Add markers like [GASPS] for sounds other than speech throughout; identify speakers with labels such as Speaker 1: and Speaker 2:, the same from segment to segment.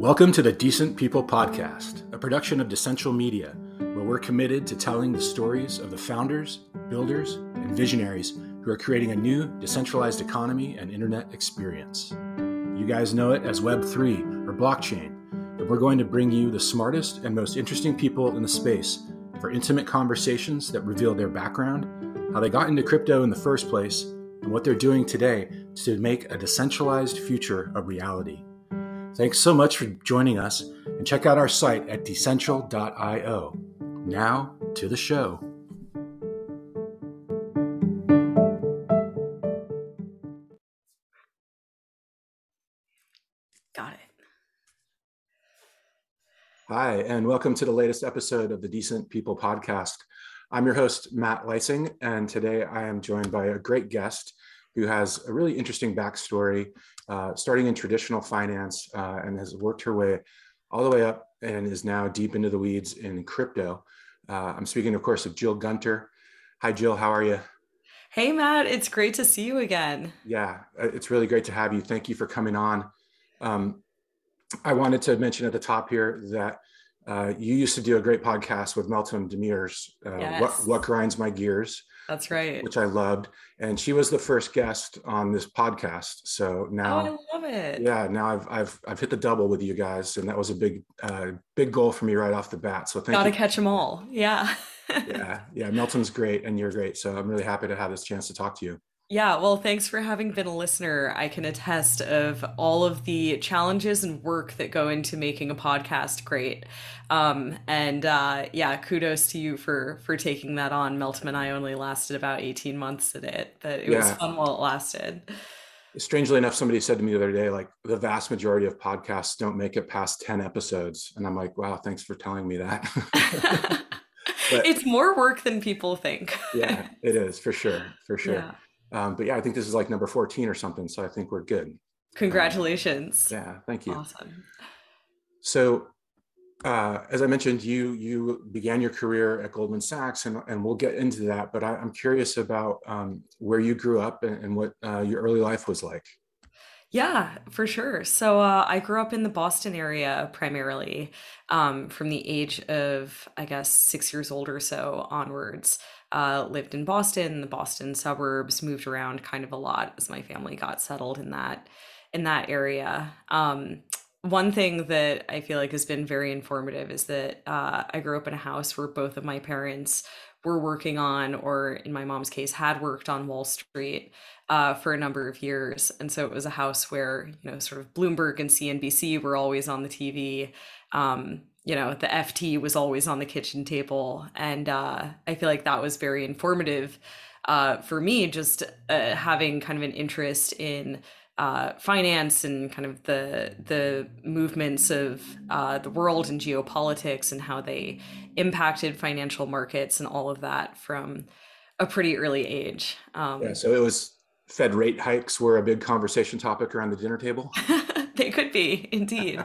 Speaker 1: Welcome to the Decent People Podcast, a production of Decentral Media, where we're committed to telling the stories of the founders, builders, and visionaries who are creating a new decentralized economy and internet experience. You guys know it as Web3 or blockchain, but we're going to bring you the smartest and most interesting people in the space for intimate conversations that reveal their background, how they got into crypto in the first place, and what they're doing today to make a decentralized future a reality. Thanks so much for joining us, and check out our site at decentral.io. Now to the show.
Speaker 2: Got it.
Speaker 1: Hi, and welcome to the latest episode of the Decent People podcast. I'm your host, Matt Leising, and today I am joined by a great guest who has a really interesting backstory, uh, starting in traditional finance uh, and has worked her way all the way up and is now deep into the weeds in crypto. Uh, I'm speaking, of course, of Jill Gunter. Hi, Jill. How are you?
Speaker 2: Hey, Matt. It's great to see you again.
Speaker 1: Yeah, uh, it's really great to have you. Thank you for coming on. Um, I wanted to mention at the top here that uh, you used to do a great podcast with Meltem Demirors, uh, yes. what, what Grinds My Gears.
Speaker 2: That's right.
Speaker 1: Which I loved. And she was the first guest on this podcast. So now
Speaker 2: oh, I love it.
Speaker 1: Yeah, now I've I've I've hit the double with you guys. And that was a big uh big goal for me right off the bat. So thank you.
Speaker 2: Gotta
Speaker 1: you.
Speaker 2: catch them all. Yeah. [LAUGHS]
Speaker 1: yeah. Yeah. Meltem's great and you're great. So I'm really happy to have this chance to talk to you.
Speaker 2: Yeah, well, thanks for having been a listener. I can attest of all of the challenges and work that go into making a podcast great. Um, and uh, yeah, kudos to you for for taking that on. Meltem and I only lasted about 18 months at it, but it yeah. was fun while it lasted.
Speaker 1: Strangely enough, somebody said to me the other day, like the vast majority of podcasts don't make it past 10 episodes. And I'm like, wow, thanks for telling me that. [LAUGHS]
Speaker 2: but, [LAUGHS] it's more work than people think.
Speaker 1: yeah, it is for sure. For sure. Yeah. Um, but yeah, I think this is like number 14 or something. So I think we're good.
Speaker 2: Congratulations.
Speaker 1: Um, yeah, thank you.
Speaker 2: Awesome.
Speaker 1: So uh, as I mentioned, you you began your career at Goldman Sachs, and, and we'll get into that. But I, am curious about um, where you grew up and, and what uh, your early life was like.
Speaker 2: Yeah, for sure. So uh, I grew up in the Boston area primarily um, from the age of, I guess, six years old or so onwards uh, lived in Boston, the Boston suburbs, moved around kind of a lot as my family got settled in that in that area. Um, one thing that I feel like has been very informative is that uh, I grew up in a house where both of my parents were working on, or in my mom's case, had worked on Wall Street uh, for a number of years. And so it was a house where, you know, sort of Bloomberg and CNBC were always on the TV. Um, you know the ft was always on the kitchen table. And uh, i feel like that was very informative uh, for me just uh, having kind of an interest in uh, finance and kind of the the movements of uh, the world and geopolitics and how they impacted financial markets and all of that from a pretty early age.
Speaker 1: Um, yeah so it was fed rate hikes were a big conversation topic around the dinner table [LAUGHS] [LAUGHS]
Speaker 2: they could be. Indeed.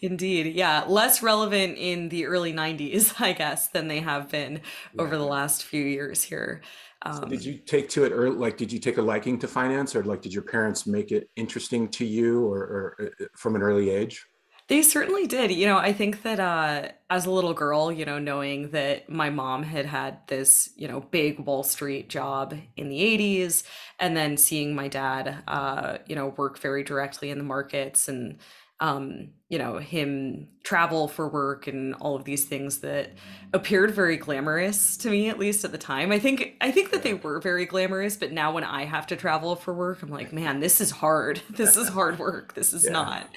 Speaker 2: Indeed. Yeah. Less relevant in the early 90s i guess than they have been yeah. over the last few years here.
Speaker 1: Um, so did you take to it or like did you take a liking to finance or like did your parents make it interesting to you or, or uh, from an early age
Speaker 2: they certainly did. You know, I think that uh, as a little girl, you know, knowing that my mom had had this, you know, big Wall Street job in the 80s, and then seeing my dad, uh, you know, work very directly in the markets and um, you know, him travel for work and all of these things that appeared very glamorous to me, at least at the time. I think I think that they were very glamorous, but now when I have to travel for work, I'm like, man, this is hard. [LAUGHS] This is hard work. This is yeah. not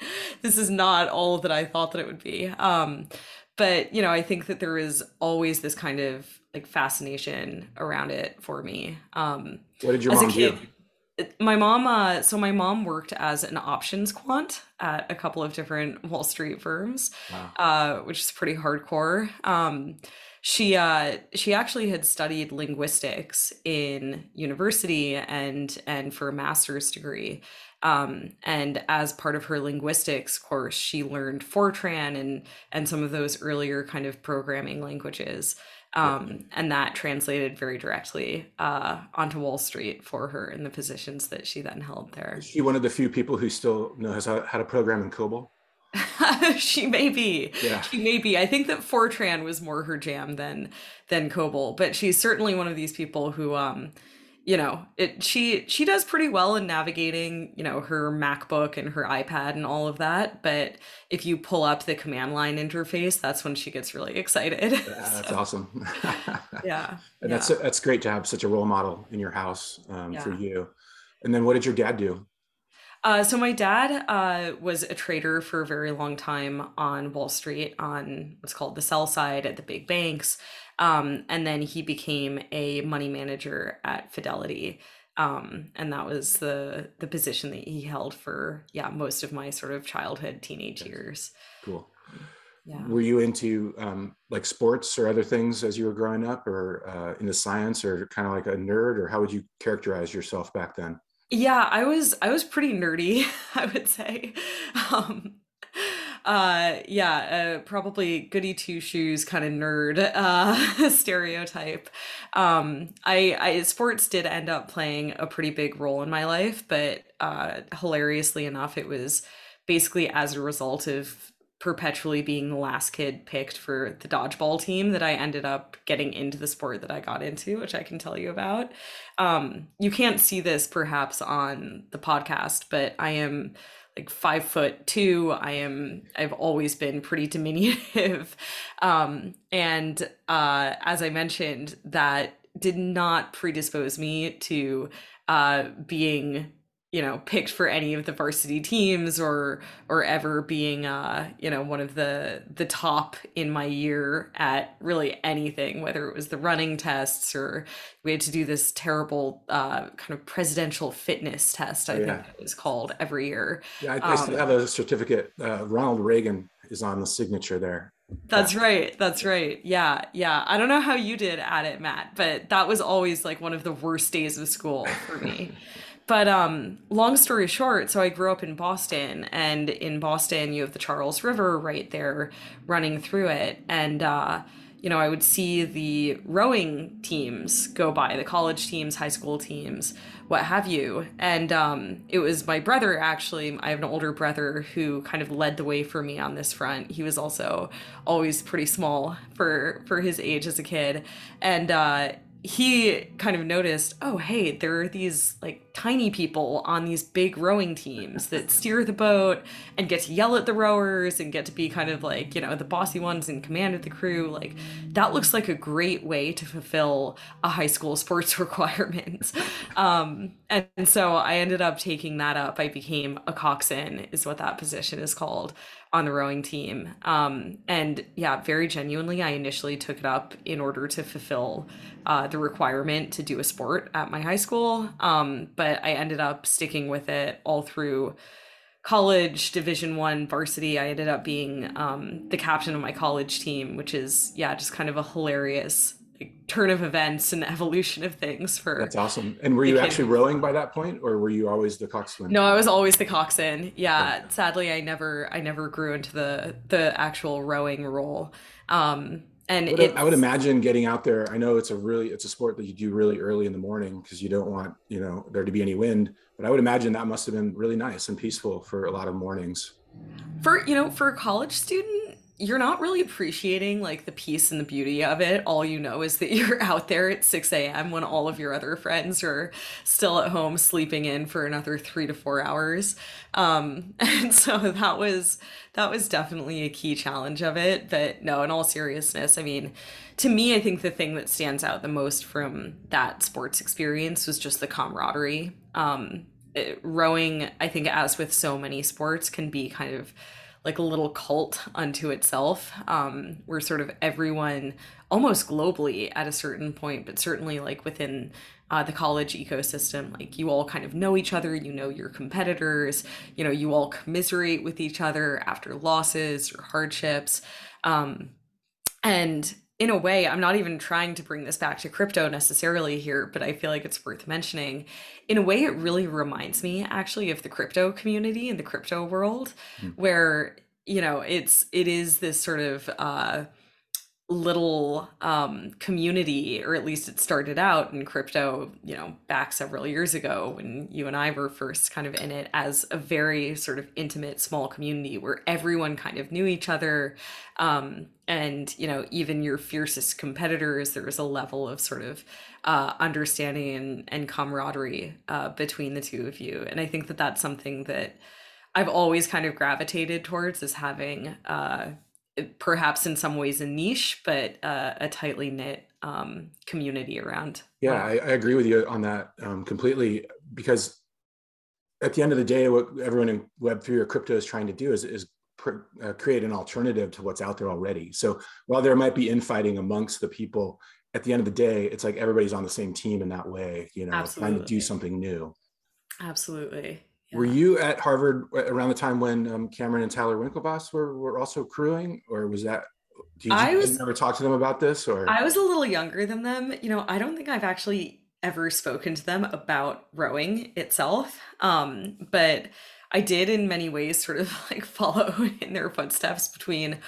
Speaker 2: this is not all that I thought that it would be. Um, but you know, I think that there is always this kind of like fascination around it for me. Um,
Speaker 1: what did your mom kid, do?
Speaker 2: My mom uh, so my mom worked as an options quant at a couple of different wall street firms wow. uh, which is pretty hardcore. Um, she uh, she actually had studied linguistics in university and and for a master's degree. Um, and as part of her linguistics course she learned fortran and and some of those earlier kind of programming languages um, and that translated very directly uh, onto Wall Street for her in the positions that she then held there.
Speaker 1: Is she one of the few people who still knows how, how to program in COBOL? [LAUGHS]
Speaker 2: she may be.
Speaker 1: Yeah.
Speaker 2: She may be. I think that Fortran was more her jam than than COBOL, but she's certainly one of these people who um you know, it she she does pretty well in navigating, you know, her MacBook and her iPad and all of that, but if you pull up the command line interface, that's when she gets really excited.
Speaker 1: Yeah, [LAUGHS] that's
Speaker 2: So,
Speaker 1: awesome. [LAUGHS]
Speaker 2: yeah.
Speaker 1: and
Speaker 2: Yeah.
Speaker 1: that's that's great to have such a role model in your house um, for you. And then what did your dad do?
Speaker 2: Uh, so my dad uh, was a trader for a very long time on Wall Street on what's called the sell side at the big banks, um, and then he became a money manager at Fidelity, um, and that was the the position that he held for yeah most of my sort of childhood teenage years.
Speaker 1: Cool.
Speaker 2: Yeah.
Speaker 1: Were you into um, like sports or other things as you were growing up, or uh, into science, or kind of like a nerd, or how would you characterize yourself back then?
Speaker 2: Yeah, I was I was pretty nerdy, [LAUGHS] I would say. Um, uh, yeah, uh, probably goody two shoes kind of nerd uh, [LAUGHS] stereotype. Um, I, I sports did end up playing a pretty big role in my life, but uh, hilariously enough, it was basically as a result of perpetually being the last kid picked for the dodgeball team that I ended up getting into the sport that I got into, which I can tell you about. Um, you can't see this perhaps on the podcast, but I am like five foot two. I am I've always been pretty [LAUGHS] diminutive. Um, and uh, as I mentioned, that did not predispose me to uh, being you know picked for any of the varsity teams or or ever being uh you know one of the the top in my year at really anything whether it was the running tests or we had to do this terrible uh kind of presidential fitness test i
Speaker 1: Oh,
Speaker 2: think it was called every year
Speaker 1: Yeah, I, I still
Speaker 2: um
Speaker 1: have a certificate. Uh, Ronald Reagan is on the signature there.
Speaker 2: that's right that's right yeah yeah i don't know how you did at it matt but that was always like one of the worst days of school for me [LAUGHS] But um, long story short, so I grew up in Boston, and in Boston, you have the Charles River right there running through it. And, uh, you know, I would see the rowing teams go by, the college teams, high school teams, what have you. And um, it was my brother, actually. I have an older brother who kind of led the way for me on this front. He was also always pretty small for, for his age as a kid. And, uh, he kind of noticed, oh, hey, there are these like tiny people on these big rowing teams that [LAUGHS] steer the boat and get to yell at the rowers and get to be kind of like, you know, the bossy ones in command of the crew. Like, that looks like a great way to fulfill a high school sports [LAUGHS] requirement. Um, and, and so I ended up taking that up. I became a coxswain, is what that position is called on the rowing team. Um, and yeah, very genuinely, I initially took it up in order to fulfill uh, the requirement to do a sport at my high school. Um, but I ended up sticking with it all through college division one varsity i ended up being um, the captain of my college team which is yeah just kind of a hilarious turn of events and evolution of things for
Speaker 1: That's awesome. And were you actually rowing by that point, or were you always the coxswain?
Speaker 2: no, I was always the coxswain. Yeah, sadly, I never, I never grew into the the actual rowing role. Um, and
Speaker 1: I would, I would imagine getting out there. I know it's a really it's a sport that you do really early in the morning because you don't want you know there to be any wind. But I would imagine that must have been really nice and peaceful for a lot of mornings.
Speaker 2: for you know for a college student you're not really appreciating like the peace and the beauty of it. All you know is that [LAUGHS] you're out there at 6 a.m when all of your other friends are still at home sleeping in for another three to four hours. Um [LAUGHS] and so that was that was definitely a key challenge of it. But no in all seriousness i mean to me i think the thing that stands out the most from that sports experience was just the camaraderie. Um it- rowing i think as with so many sports can be kind of like a little cult unto itself. Um where sort of everyone almost globally at a certain point but certainly like within uh, the college ecosystem like you all kind of know each other you know your competitors you know you all commiserate with each other after losses or hardships. Um and in a way, I'm not even trying to bring this back to crypto necessarily here, but I feel like it's worth mentioning. In a way, it really reminds me actually of the crypto community and the crypto world,
Speaker 1: Hmm.
Speaker 2: where you know it's it is this sort of uh little um, community, or at least it started out in crypto, you know, back several years ago when you and I were first kind of in it as a very sort of intimate, small community where everyone kind of knew each other. Um, and, you know, even your fiercest competitors, there was a level of sort of uh, understanding and, and camaraderie uh, between the two of you. And I think that that's something that I've always kind of gravitated towards is having uh, perhaps in some ways a niche, but uh, a tightly knit um, community around.
Speaker 1: Yeah, I, I, agree with you on that um, completely because at the end of the day, what everyone in Web3 or crypto is trying to do is, is pr- uh, create an alternative to what's out there already. So while there might be infighting amongst the people, at the end of the day, it's like everybody's on the same team in that way, you know, Absolutely. trying to do something new.
Speaker 2: Absolutely.
Speaker 1: Were you at Harvard around the time when um, Cameron and Tyler Winklevoss were, were also crewing, or was that? Did you, I was never talk to them about this, or
Speaker 2: I was a little younger than them. You know, I don't think I've actually ever spoken to them about rowing itself, um, but I did in many ways sort of [LAUGHS] like follow [LAUGHS] in their footsteps between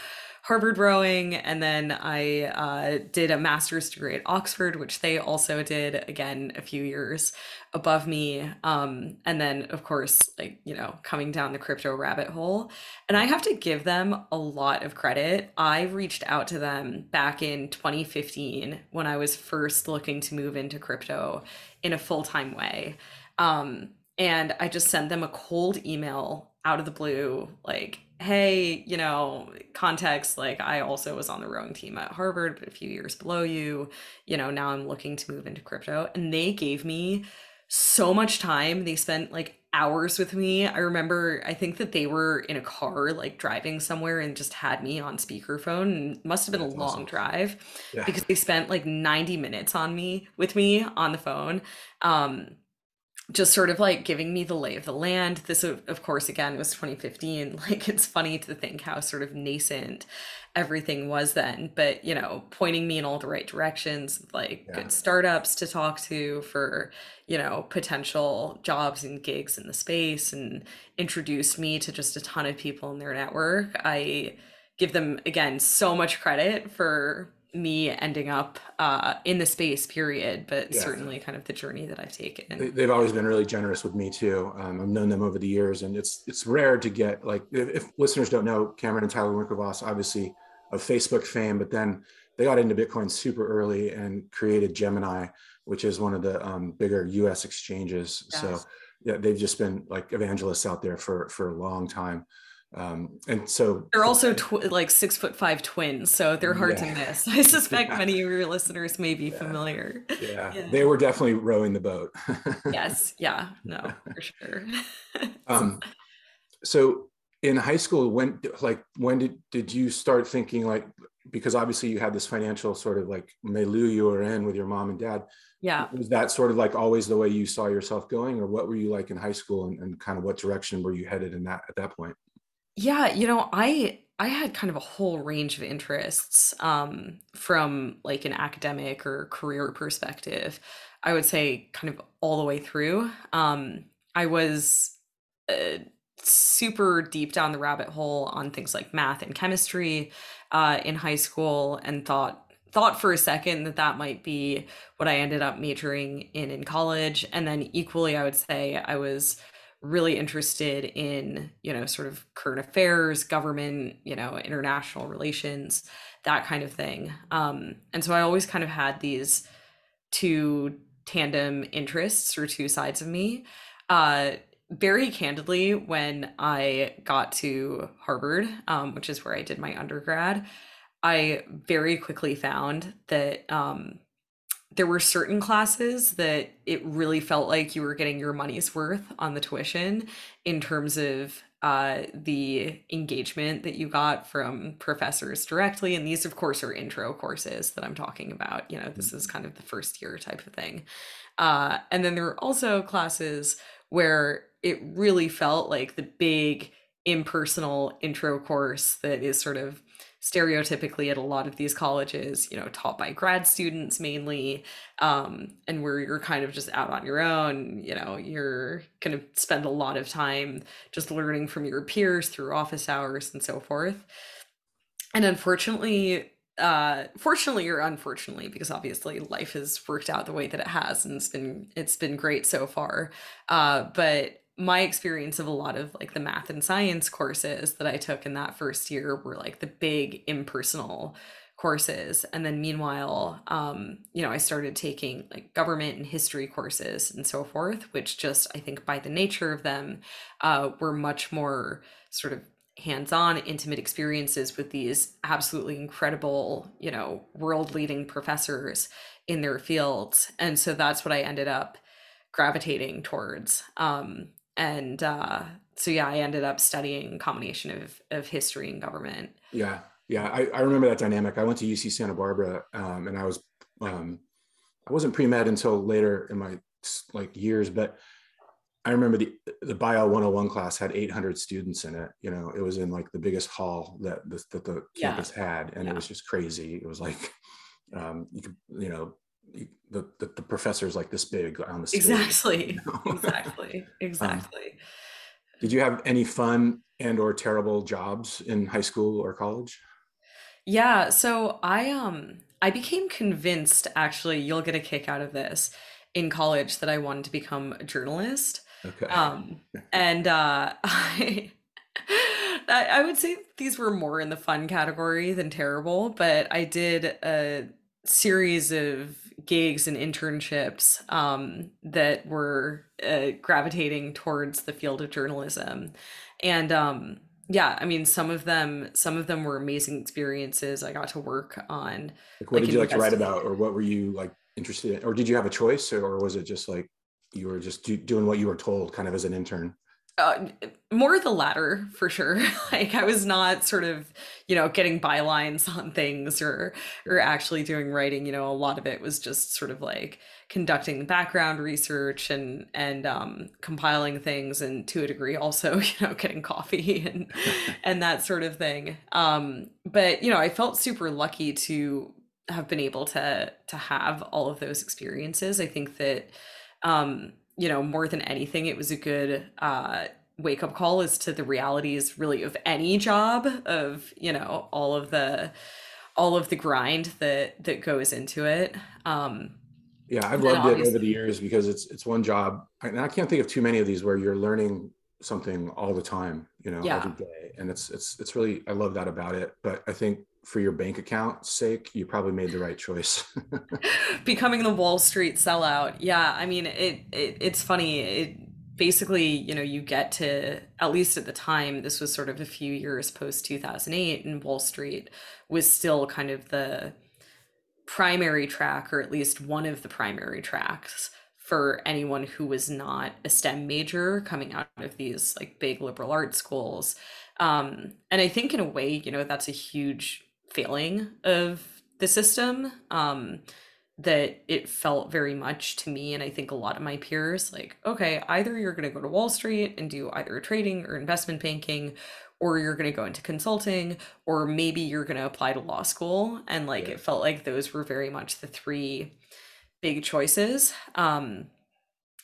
Speaker 2: Harvard rowing, and then I uh, did a master's degree at Oxford, which they also did again a few years above me. Um, and then, of course, like you know, coming down the crypto rabbit hole. And I have to give them a lot of credit. I reached out to them back in 2015 when I was first looking to move into crypto in a full time way. Um, and I just sent them a cold email out of the blue, like hey, you know, context, like I also was on the rowing team at Harvard, but a few years below you, you know, now I'm looking to move into crypto. And they gave me so much time. They spent like hours with me. I remember, I think that they were in a car, like driving somewhere and just had me on speakerphone. And must have been That's a long awesome. drive yeah. because they spent like 90 minutes on me with me on the phone. Um, just sort of like giving me the lay of the land. This, of course, again, was 2015. [LAUGHS] Like, it's funny to think how sort of nascent everything was then, but you know, pointing me in all the right directions, like yeah. good startups to talk to for, you know, potential jobs and gigs in the space and introduced me to just a ton of people in their network. I give them, again, so much credit for me ending up uh, in the space period but yeah. certainly kind of the journey that i've taken
Speaker 1: they've always been really generous with me too um, i've known them over the years and it's it's rare to get like if, if listeners don't know cameron and tyler winklevoss obviously of facebook fame but then they got into bitcoin super early and created gemini which is one of the um, bigger us exchanges yes. so yeah they've just been like evangelists out there for for a long time um, and so
Speaker 2: they're also tw- like six foot five twins, so they're hard yeah. to miss. [LAUGHS] I suspect yeah. many of your listeners may be
Speaker 1: yeah.
Speaker 2: familiar.
Speaker 1: Yeah. [LAUGHS] they were definitely rowing the boat. [LAUGHS]
Speaker 2: yes, yeah, no, for sure.
Speaker 1: um, so in high school, when like when did did you start thinking like because obviously you had this financial sort of like milieu you were in with your mom and dad.
Speaker 2: Yeah.
Speaker 1: Was that sort of like always the way you saw yourself going, or what were you like in high school, and, and kind of what direction were you headed in that at that point?
Speaker 2: Yeah, you know, I I had kind of a whole range of interests um, from like an academic or career perspective. I would say kind of all the way through. Um, I was uh, super deep down the rabbit hole on things like math and chemistry uh, in high school, and thought thought for a second that that might be what I ended up majoring in in college. And then equally, I would say I was really interested in you know sort of current affairs government you know international relations that kind of thing. Um, and so i always kind of had these two tandem interests or two sides of me. Uh, very candidly when i got to harvard um, which is where i did my undergrad i very quickly found that um, there were certain classes that it really felt like you were getting your money's worth on the tuition in terms of uh, the engagement that you got from professors directly. And these, of course, are intro courses that I'm talking about. You know, this is kind of the first year type of thing. Uh, and then there are also classes where it really felt like the big impersonal intro course that is sort of stereotypically at a lot of these colleges, you know, taught by grad students mainly, um, and where you're kind of just out on your own, you know, you're going to spend a lot of time just learning from your peers through office hours and so forth. And unfortunately, uh, fortunately or unfortunately, because obviously life has worked out the way that it has, and it's been it's been great so far. Uh, but my experience of a lot of like the math and science courses that I took in that first year were like the big impersonal courses. And then meanwhile um you know i started taking like government and history courses and so forth which just i think by the nature of them uh were much more sort of hands-on intimate experiences with these absolutely incredible you know world leading professors in their fields. And so that's what i ended up gravitating towards. Um and uh so yeah i ended up studying combination of of history and government
Speaker 1: yeah yeah, I, I remember that dynamic. I went to UC Santa Barbara, um, and I was um, I wasn't pre med until later in my like years, but I remember the the Bio 101 class had 800 students in it. You know, it was in like the biggest hall that the, that the yeah. campus had, and yeah. it was just crazy. It was like um, you could you know the, the, the professor's like this big on the stage.
Speaker 2: Exactly. You know? [LAUGHS] [LAUGHS] exactly. Exactly. Um,
Speaker 1: did you have any fun and or terrible jobs in high school or college?
Speaker 2: Yeah, so I um I became convinced actually you'll get a kick out of this in college that I wanted to become a journalist. Okay. Um and uh [LAUGHS] I I would say these were more in the fun category than terrible, but I did a series of gigs and internships um, that were uh, gravitating towards the field of journalism. And um, yeah i mean some of them some of them were amazing experiences. I got to work on
Speaker 1: like what like, did you like to write about or what were you like interested in? Or did you have a choice or was it just like you were just do, doing what you were told kind of as an intern
Speaker 2: uh, more the latter for sure. [LAUGHS] like I was not sort of, you know, getting bylines on things or or actually doing writing. You know, a lot of it was just sort of like conducting background research and and um, compiling things, and to a degree also, [LAUGHS] you know, getting coffee [LAUGHS] and and that sort of thing. Um, but you know, I felt super lucky to have been able to to have all of those experiences. I think that um you know, more than anything, it was a good uh, wake up call as to the realities really of any job of, you know, all of the all of the grind that that goes into it. Um,
Speaker 1: yeah, I've loved it over the years because it's it's one job, and I can't think of too many of these where you're learning something all the time, you know, yeah. every day, and it's it's it's really I love that about it. But I think for your bank account sake, you probably made the right choice. [LAUGHS]
Speaker 2: Becoming the Wall Street sellout. Yeah, I mean, it, it it's funny. It basically, you know, you get to at least at the time, this was sort of a few years post 2008 and Wall Street was still kind of the primary track or at least one of the primary tracks for anyone who was not a STEM major coming out of these like big liberal arts schools. Um, and I think in a way, you know, that's a huge failing of the system um, that it felt very much to me and i think a lot of my peers like okay either you're going to go to wall street and do either trading or investment banking or you're going to go into consulting or maybe you're going to apply to law school and like yeah. it felt like those were very much the three big choices um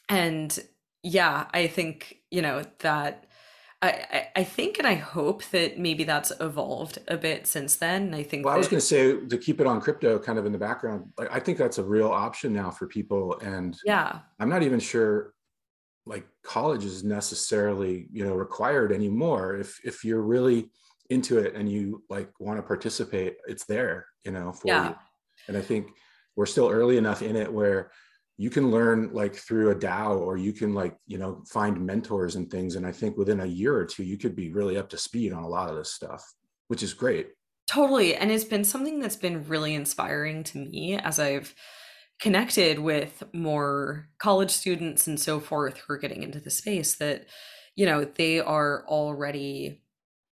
Speaker 2: and yeah i think you know that I, I think and I hope that maybe that's evolved a bit since then. I think.
Speaker 1: Well. I was going to say to keep it on crypto, kind of in the background. Like, I think that's a real option now for people, and
Speaker 2: yeah,
Speaker 1: I'm not even sure like college is necessarily you know required anymore. If if you're really into it and you like want to participate, it's there, you know, for yeah. you. And I think we're still early enough in it where you can learn like through a DAO or you can like, you know, find mentors and things. And I think within a year or two, you could be really up to speed on a lot of this stuff, which is great.
Speaker 2: Totally. And it's been something that's been really inspiring to me as I've connected with more college students and so forth who are getting into the space that, you know, they are already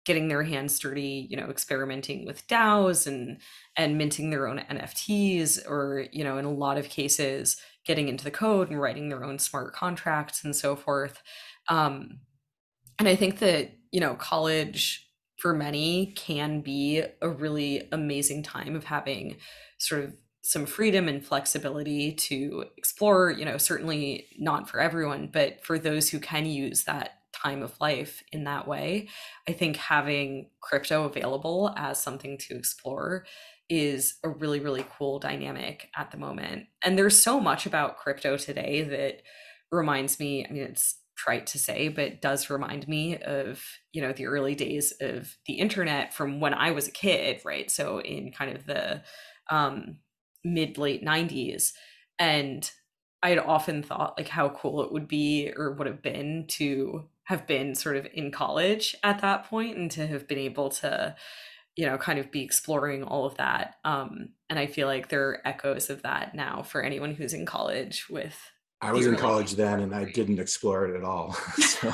Speaker 2: getting their hands dirty, you know, experimenting with DAOs and and minting their own NFTs or, you know, in a lot of cases getting into the code and writing their own smart contracts and so forth. Um, and I think that, you know, college for many can be a really amazing time of having sort of some freedom and flexibility to explore, you know, certainly not for everyone, but for those who can use that time of life in that way. I think having crypto available as something to explore is a really, really cool dynamic at the moment. And there's so much about crypto today that reminds me, I mean, it's trite to say, but does remind me of, you know, the early days of the internet from when I was a kid, right? So in kind of the um, mid late 90s. And I had often thought like how cool it would be or would have been to have been sort of in college at that point and to have been able to you know kind of be exploring all of that um and i feel like there are echoes of that now for anyone who's in college with
Speaker 1: i was in college [LAUGHS] then and i didn't explore it at all [LAUGHS] so.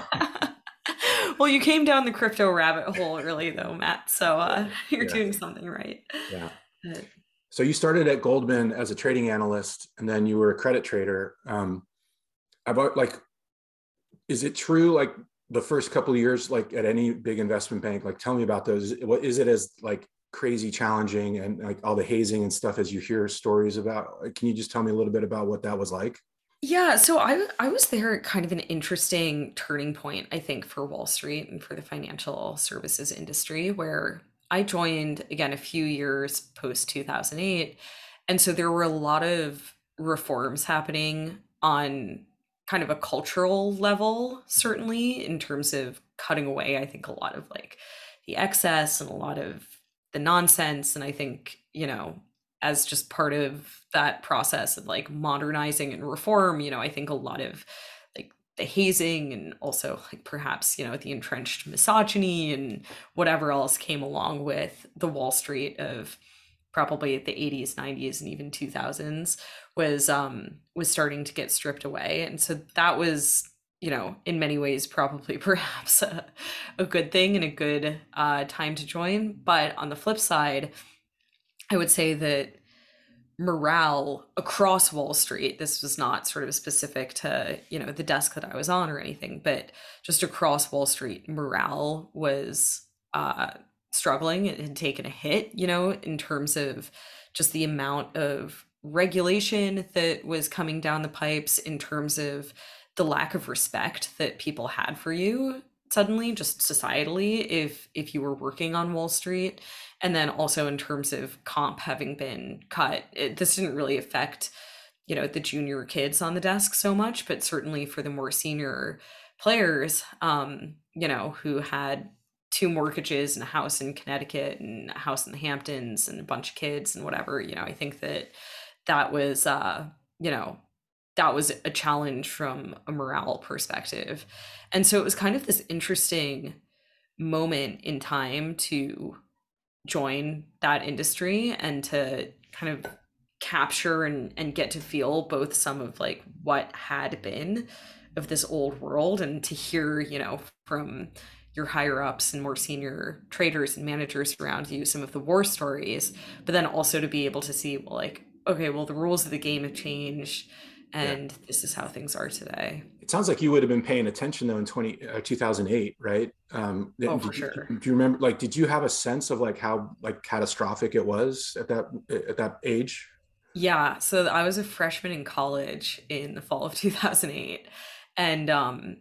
Speaker 2: well you came down the crypto rabbit hole early though matt so uh, [LAUGHS] you're yeah. doing something right
Speaker 1: yeah but, so you started at Goldman as a trading analyst, and then you were a credit trader. Um, about like, is it true? Like the first couple of years, like at any big investment bank, like tell me about those. What is it as like crazy challenging and like all the hazing and stuff as you hear stories about? Can you just tell me a little bit about what that was like?
Speaker 2: Yeah, so I I was there at kind of an interesting turning point, I think, for Wall Street and for the financial services industry, where I joined again a few years post 2008. And so there were a lot of reforms happening on kind of a cultural level, certainly, in terms of cutting away, I think, a lot of like the excess and a lot of the nonsense. And I think, you know, as just part of that process of like modernizing and reform, you know, I think a lot of like the hazing and also like perhaps you know the entrenched misogyny and whatever else came along with the wall street of probably the 80s 90s and even 2000s was um was starting to get stripped away and so that was you know in many ways probably [LAUGHS] perhaps a, a good thing and a good uh, time to join but on the flip side i would say that morale across Wall Street. This was not sort of specific to, you know, the desk that I was on or anything, but just across Wall Street, morale was uh, struggling. It had taken a hit, you know, in terms of just the amount of regulation that was coming down the pipes, in terms of the lack of respect that people had for you suddenly just societally if if you were working on wall street. And then also in terms of comp having been cut it, this didn't really affect you know the junior kids on the desk so much but certainly for the more senior players um you know who had two mortgages and a house in connecticut and a house in the hamptons and a bunch of kids and whatever you know i think that that was uh you know that was a challenge from a morale perspective. And so it was kind of this interesting moment in time to join that industry and to kind of capture and, and get to feel both some of like what had been of this old world and to hear, you know, from your higher ups and more senior traders and managers around you some of the war stories, but then also to be able to see, well, like, okay, well, the rules of the game have changed and yeah. this is how things are today
Speaker 1: it sounds like you would have been paying attention though in 20 uh, 2008 right
Speaker 2: um oh, for sure.
Speaker 1: do you remember like did you have a sense of like how like catastrophic it was at that at that age
Speaker 2: yeah so i was a freshman in college in the fall of 2008 and um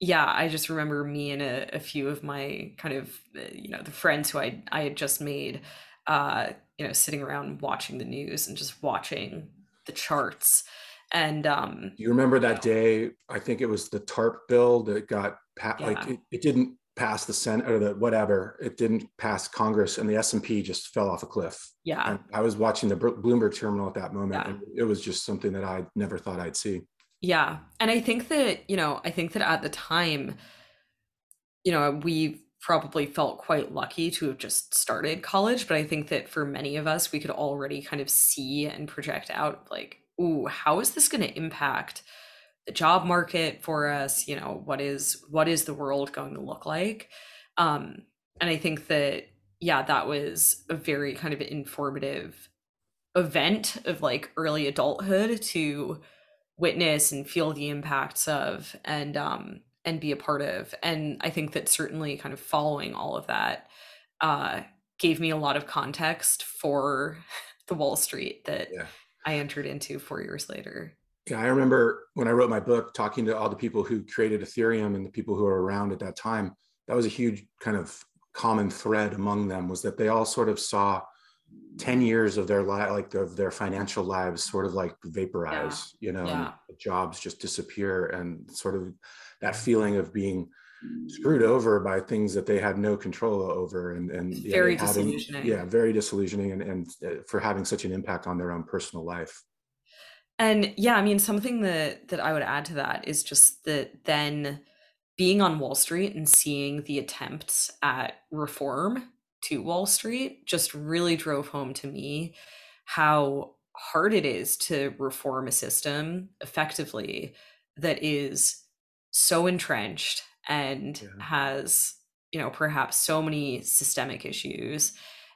Speaker 2: yeah i just remember me and a, a few of my kind of uh, you know the friends who i i had just made uh you know sitting around watching the news and just watching the charts. And um
Speaker 1: you remember that day? I think it was the tarp bill that got pa- yeah. like it, it, didn't pass the senate or the whatever. It didn't pass congress and the s&p just fell off a cliff.
Speaker 2: Yeah. And
Speaker 1: i was watching the bloomberg terminal at that moment yeah. and it was just something that i never thought i'd see.
Speaker 2: Yeah. And i think that you know i think that at the time you know we probably felt quite lucky to have just started college but i think that for many of us we could already kind of see and project out like ooh, how is this going to impact the job market for us? You know, what is what is the world going to look like? Um, and I think that yeah, that was a very kind of informative event of like early adulthood to witness and feel the impacts of and um and be a part of and i think that certainly kind of following all of that uh gave me a lot of context for [LAUGHS] the wall street that yeah. I entered into four years later.
Speaker 1: Yeah, I remember when I wrote my book, talking to all the people who created Ethereum and the people who were around at that time. That was a huge kind of common thread among them was that they all sort of saw 10 years of their life like of their financial lives sort of like vaporize yeah. you know yeah. jobs just disappear and sort of that feeling of being screwed over by things that they had no control over and and
Speaker 2: very yeah, disillusioning.
Speaker 1: yeah very disillusioning and, and uh, for having such an impact on their own personal life.
Speaker 2: And yeah i mean something that that i would add to that is just that then being on wall street and seeing the attempts at reform to wall street just really drove home to me how hard it is to reform a system effectively that is so entrenched and yeah. has you know perhaps so many systemic issues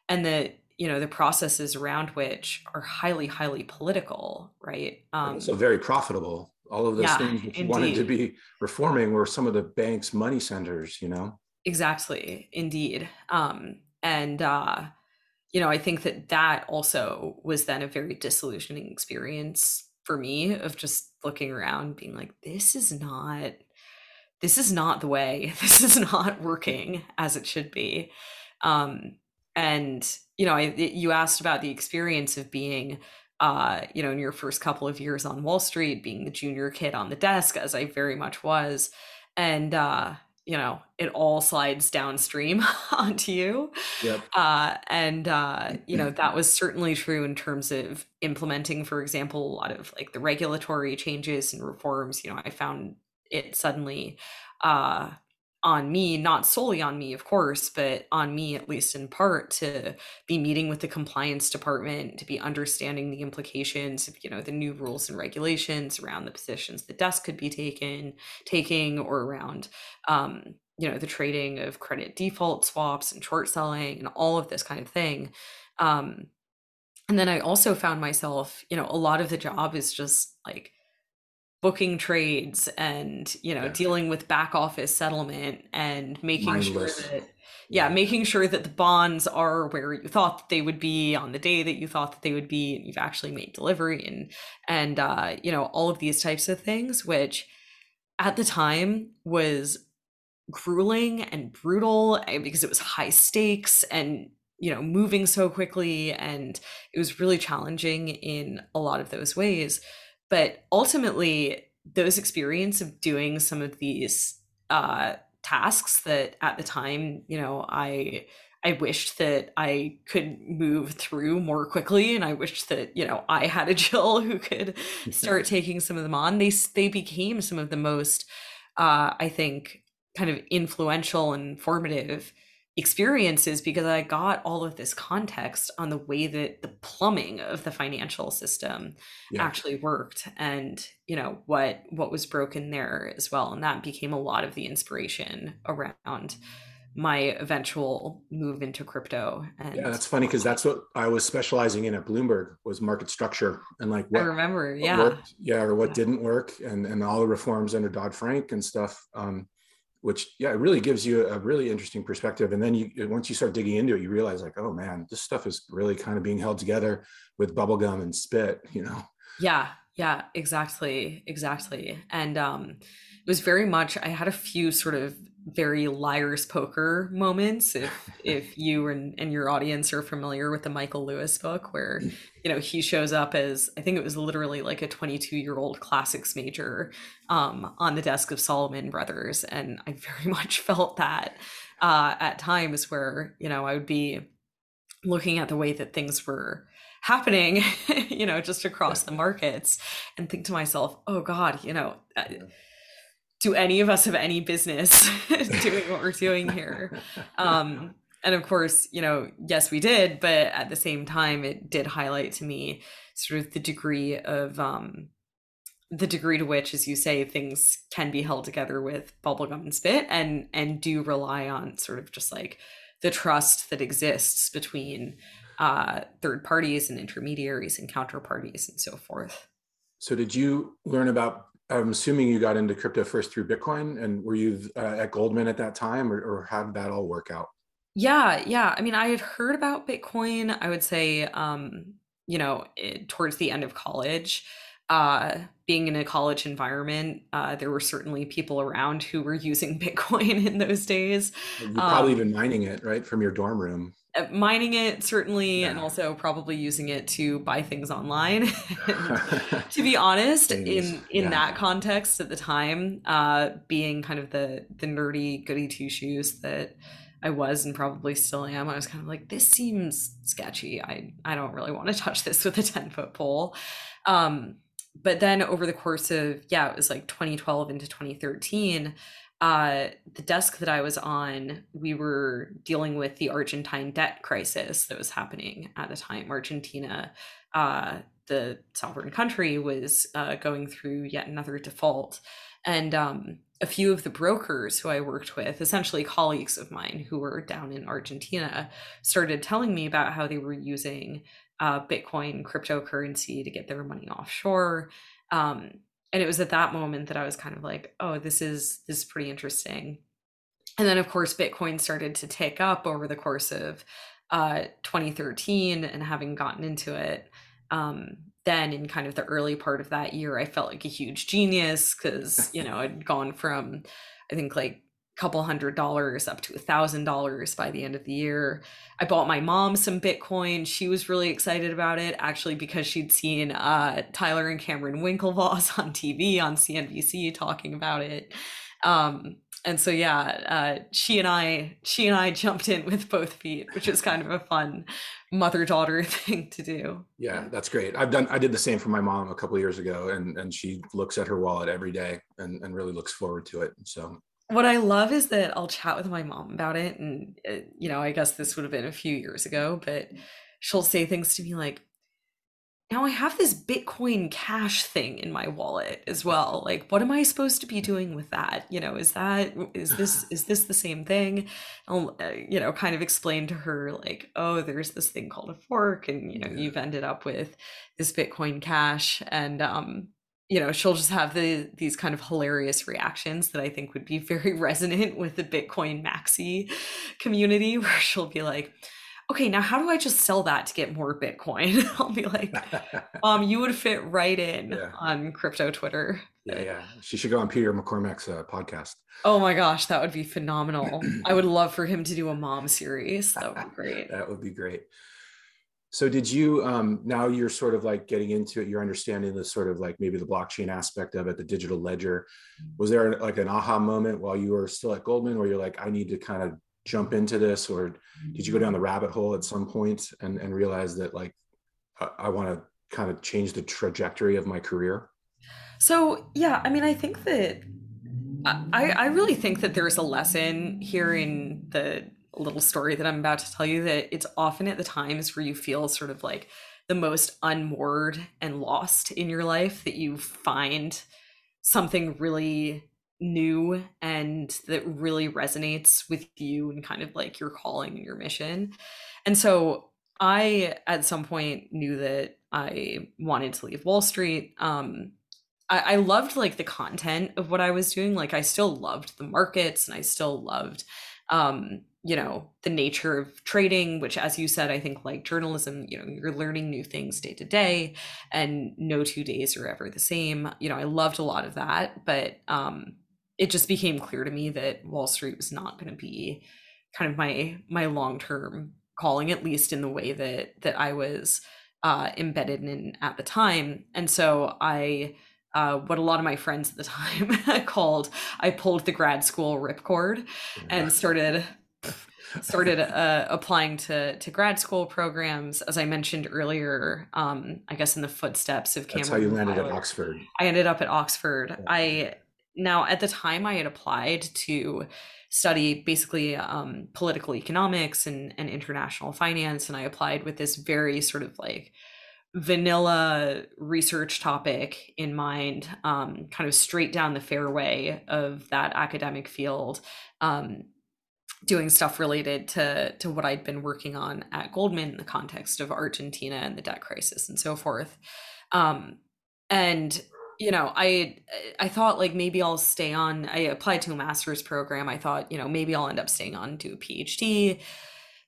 Speaker 2: and that you know the processes around which are highly highly political right?
Speaker 1: Um so very profitable. All of those yeah, things wanted to be reforming were some of the bank's money centers you know?
Speaker 2: Exactly indeed. Um and uh you know i think that that also was then a very disillusioning experience for me of just looking around being like this is not this is not the way. [LAUGHS] This is not working as it should be. Um, and you know I, you asked about the experience of being uh, you know in your first couple of years on wall street being the junior kid on the desk as i very much was. And uh, you know it all slides downstream [LAUGHS] onto you
Speaker 1: yep.
Speaker 2: uh, and uh, you know that was certainly true in terms of implementing for example a lot of like the regulatory changes and reforms you know i found it suddenly uh, on me, not solely on me, of course, but on me, at least in part, to be meeting with the compliance department, to be understanding the implications of, you know, the new rules and regulations around the positions the desk could be taken, taking, or around, um, you know, the trading of credit default swaps and short selling and all of this kind of thing. Um, and then I also found myself, you know, a lot of the job is just like booking trades and you know yeah. dealing with back office settlement and making Mindless. sure that yeah, making sure that the bonds are where you thought that they would be on the day that you thought that they would be and you've actually made delivery and and uh you know all of these types of things which at the time was grueling and brutal eh, because it was high stakes and you know moving so quickly and it was really challenging in a lot of those ways but ultimately, those experience of doing some of these uh, tasks that at the time, you know, I I wished that I could move through more quickly, and I wished that you know I had a [LAUGHS] Jill who could [LAUGHS] start taking some of them on. They they became some of the most, uh, I think, kind of influential and formative experiences because I got all of this context on the way that the plumbing of the financial system yeah. actually worked and you know what what was broken there as well and that became a lot of the inspiration around my eventual move into crypto
Speaker 1: and yeah that's funny because that's what i was specializing in at bloomberg was market structure and like
Speaker 2: what i remember yeah
Speaker 1: worked, yeah or what yeah. didn't work and and all the reforms under dodd-frank and stuff um which yeah it really gives you a really interesting perspective. And then you once you start digging into it you realize like oh man this stuff is really kind of being held together with bubblegum and spit you know?
Speaker 2: Yeah yeah exactly exactly. And um it was very much i had a few sort of very liar's poker moments if [LAUGHS] if you and, and your audience are familiar with the michael lewis book where you know he shows up as i think it was literally like a 22 year old classics major um, on the desk of Salomon brothers. And i very [LAUGHS] much felt that uh, at times where you know i would be looking at the way that things were happening [LAUGHS] you know just across the markets and think to myself oh god you know do any of us have any business [LAUGHS] doing what we're doing here? Um, and of course you know yes we did but at the same time it did highlight to me sort of the degree of um, the degree to which as you say things can be held together with bubblegum and spit and and do rely on sort of just like the trust that exists between uh, third parties and intermediaries and counterparties and so forth.
Speaker 1: So did you learn about I'm assuming you got into crypto first through Bitcoin, and were you uh, at Goldman at that time, or, or how did that all work out?
Speaker 2: Yeah, yeah. I mean, I had heard about Bitcoin. I would say, um, you know, it, towards the end of college, uh, being in a college environment, uh, there were certainly people around who were using [LAUGHS] Bitcoin in those days.
Speaker 1: You're probably um, even mining it, right, from your dorm room.
Speaker 2: Uh, mining it certainly, yeah. and also probably using it to buy things online. [LAUGHS] to be honest, things. in in yeah. that context at the time, uh, being kind of the the nerdy goody two shoes that I was and probably still am, I was kind of like, this seems sketchy. I I don't really want to touch this with a ten foot pole. Um, but then over the course of yeah it was like 2012 into 2013 uh, the desk that i was on we were dealing with the argentine debt crisis that was happening at the time argentina uh, the sovereign country was uh, going through yet another default and um, a few of the brokers who i worked with essentially colleagues of mine who were down in argentina started telling me about how they were using uh, Bitcoin cryptocurrency to get their money offshore. Um, and it was at that moment that I was kind of like, oh, this is this is pretty interesting. And then of course Bitcoin started to take up over the course of uh, 2013 and having gotten into it. Um, then in kind of the early part of that year, I felt like a huge genius because you know I'd gone from I think like couple hundred dollars up to a thousand dollars by the end of the year. I bought my mom some Bitcoin. She was really excited about it, actually, because she'd seen uh, Tyler and Cameron Winklevoss [LAUGHS] on TV on CNBC talking about it. Um, and so yeah, uh, she and I, she and I jumped in with both feet, which is kind of a fun mother daughter [LAUGHS] thing to do.
Speaker 1: Yeah, that's great. I've done. I did the same for my mom a couple years ago, and and she looks at her wallet every day and and really looks forward to it. So
Speaker 2: what I love is that I'll chat with my mom about it. And, uh, you know, I guess this would have been a few years ago, but she'll say things to me like, now I have this Bitcoin Cash thing in my wallet as well. Like, what am I supposed to be doing with that? You know, is that, is this, [SIGHS] is this the same thing? I'll, uh, you know, kind of explain to her, like, oh, there's this thing called a fork, and, you know, you've ended up with this Bitcoin Cash. And, um, you know she'll just have the these kind of hilarious reactions that i think would be very [LAUGHS] resonant with the bitcoin maxi community [LAUGHS] where she'll be like okay now how do i just sell that to get more bitcoin? [LAUGHS] I'll be like um you would fit right in yeah. on crypto twitter.
Speaker 1: Yeah yeah. She should go on peter mccormack's uh, podcast.
Speaker 2: Oh my gosh that would be phenomenal. [CLEARS THROAT] I would love for him to do a mom series. That would be great.
Speaker 1: That would be great so did you um, now you're sort of like getting into it, you're understanding the sort of like maybe the blockchain aspect of it, the digital ledger. Was there like an aha moment while you were still at Goldman where you're like, I need to kind of jump into this? Or did you go down the rabbit hole at some point and, and realize that like I, I want to kind of change the trajectory of my career?
Speaker 2: So yeah, I mean, I think that I, I really think that there's a lesson here in the little story that I'm about to tell you that it's often at the times where you feel sort of like the most unmoored and lost in your life that you find something really new and that really resonates with you and kind of like your calling and your mission. And so I at some point knew that I wanted to leave Wall Street. Um, I, loved like the content of what I was doing. Like I still loved the markets and I still loved um, you know the nature of trading which as you said i think like journalism you know you're learning new things day to day and no two days are ever the same. You know i loved a lot of that but um it just became clear to me that wall street was not going to be kind of my my long term calling at least in the way that that i was uh embedded in at the time. And so i uh, what a lot of my friends at the [LAUGHS] time called I pulled the grad school ripcord and started started uh, applying to to grad school programs. As i mentioned earlier um, i guess in the footsteps of
Speaker 1: Cameron that's how you landed at oxford.
Speaker 2: I ended up at oxford. Yeah. i now at the time i had applied to study basically um, political economics and, and international finance and i applied with this very sort of like vanilla research topic in mind um, kind of straight down the fairway of that academic field. Um, doing stuff related to to what I'd been working on at Goldman in the context of Argentina and the debt crisis and so forth. Um, and you know, I I thought like maybe I'll stay on. I applied to a master's program. I thought you know maybe I'll end up staying on to a PhD.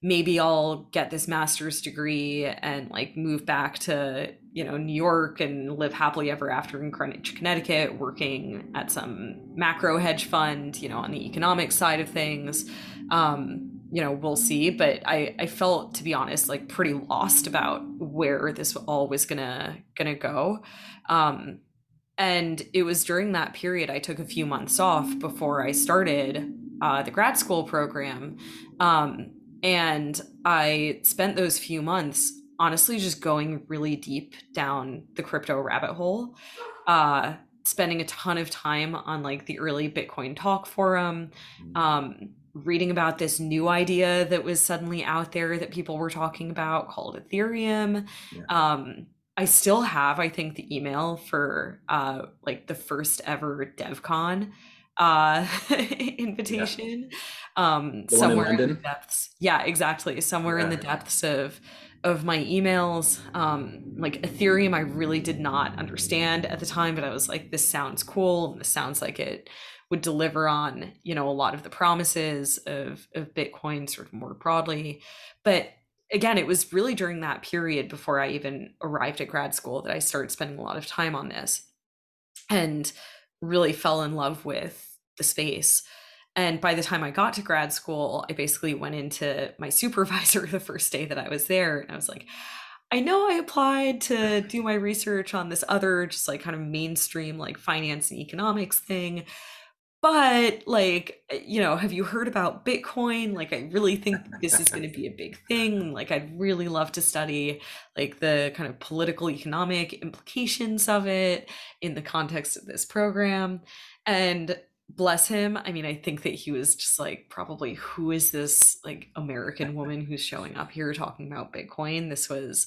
Speaker 2: Maybe I'll get this master's degree and like move back to you know, New York and live happily ever after in Connecticut, working at some macro hedge fund, you know, on the economic side of things. Um, you know, we'll see. But I, I felt, to be honest, like pretty lost about where this all was gonna gonna go. Um, and it was during that period I took a few months off before I started uh, the grad school program. Um, and I spent those few months honestly just going really deep down the crypto rabbit hole. Uh, spending a ton of time on like the early Bitcoin talk forum, mm-hmm. um, reading about this new idea that was suddenly out there that people were talking about called Ethereum. Yeah. Um, I still have, I think, the email for uh, like the first ever DevCon uh, [LAUGHS] invitation yeah. um, somewhere in, in, the depths. Yeah, exactly. Somewhere yeah. in the depths of of my emails. Um, like Ethereum, I really did not understand at the time, but I was like, this sounds cool. And this sounds like it would deliver on, you know, a lot of the promises of, of Bitcoin sort of more broadly. But again, it was really during that period before I even arrived at grad school that I started spending a lot of time on this and really fell in love with the space. And by the time I got to grad school, I basically went into my supervisor [LAUGHS] the first day that I was there. And I was like, I know I applied to do my research on this other, just like kind of mainstream, like finance and economics thing. But, like, you know, have you heard about Bitcoin? Like, I really think this is going to be a big thing. Like, I'd really love to study, like, the kind of political economic implications of it in the context of this program. And bless him i mean i think that he was just like probably who is this like american woman who's showing up here talking about bitcoin? This was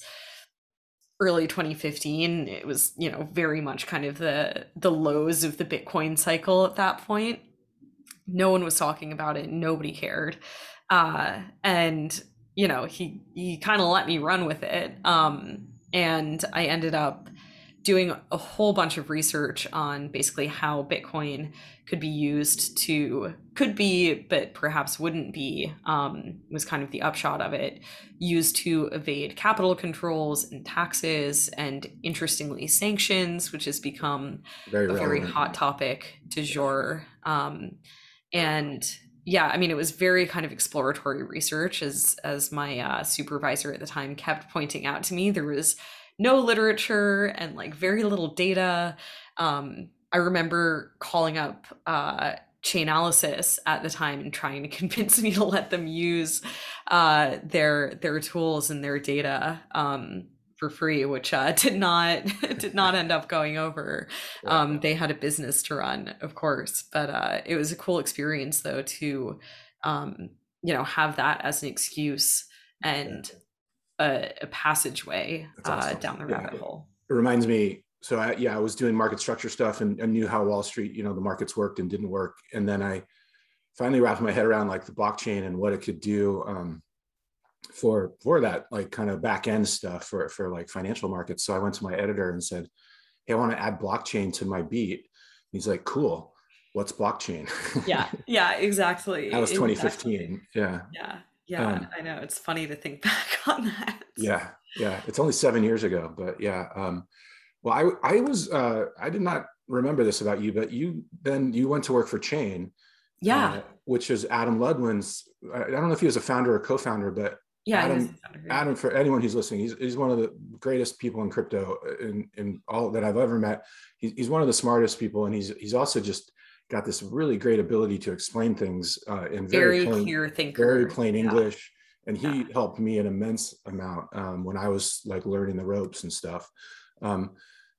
Speaker 2: early 2015 it was you know very much kind of the the lows of the bitcoin cycle at that point. No one was talking about it. Nobody cared. Uh and you know he he kind of let me run with it. Um and i ended up doing a whole bunch of research on basically how Bitcoin could be used to, could be, but perhaps wouldn't be, um, was kind of the upshot of it, used to evade capital controls and taxes and interestingly sanctions, which has become very a very hot topic du jour. Um, and yeah, I mean, it was very kind of exploratory research, as as my uh, supervisor at the time kept pointing out to me. There was no literature and like very little data. Um, I remember calling up uh, Chainalysis at the time and trying to [LAUGHS] convince me to let them use uh, their their tools and their data um, for free, which uh, [LAUGHS] did not did not end up going over. [LAUGHS] Um, they had a business to run, of course, but uh, it was a cool experience though to um, you know have that as an excuse and a, a passageway uh, awesome. uh, down the rabbit yeah. hole.
Speaker 1: It reminds me. So I, yeah, I was doing market structure stuff and, and knew how Wall Street, you know, the markets worked and didn't work. And then I finally wrapped my head around like the blockchain and what it could do um, for for that like kind of back end stuff for for like financial markets. So I went to my editor and said, "Hey, I want to add blockchain to my beat." He's like, "Cool. What's blockchain?"
Speaker 2: yeah, [LAUGHS] yeah, exactly.
Speaker 1: that was 2015. Exactly.
Speaker 2: Yeah, yeah. Yeah, um, I know. It's funny to think [LAUGHS] back on that.
Speaker 1: Yeah, yeah. It's only seven years ago, but yeah. Um, well, I I was uh, I did not remember this about you, but you then you went to work for Chain.
Speaker 2: Yeah. Uh,
Speaker 1: which is Adam Ludwin's. I don't know if he was a founder or co-founder, but
Speaker 2: yeah,
Speaker 1: Adam, Adam, for anyone who's listening, he's, he's one of the greatest people in crypto in, in all that I've ever met. He's, he's one of the smartest people. And he's, he's also just got this really great ability to explain things uh, in very,
Speaker 2: very plain, clear thinker,
Speaker 1: very plain English. And he yeah. helped me an immense amount um, when I was like learning the ropes and stuff. Um,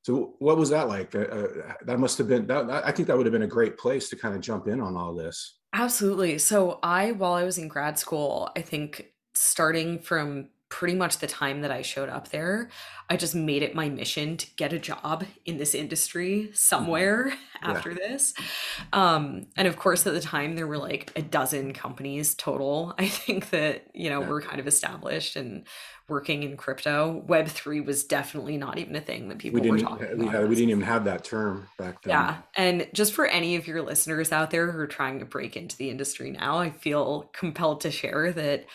Speaker 1: so what was that like? Uh, uh, that must have been. That, I think that would have been a great place to kind of jump in on all this.
Speaker 2: Absolutely. So I, while I was in grad school, I think starting from pretty much the time that I showed up there, I just made it my mission to get a job in this industry mm-hmm. somewhere [LAUGHS] yeah. after this. Um, and of course, at the time, there were like a dozen companies total. [LAUGHS] I think that, you know, yeah. we're kind of established and working in crypto. Web3 was definitely not even a thing that people we were talking
Speaker 1: about. Yeah, we didn't even have that term back then.
Speaker 2: Yeah. And just for any of your listeners out there who are trying to break into the industry now, I feel compelled to share that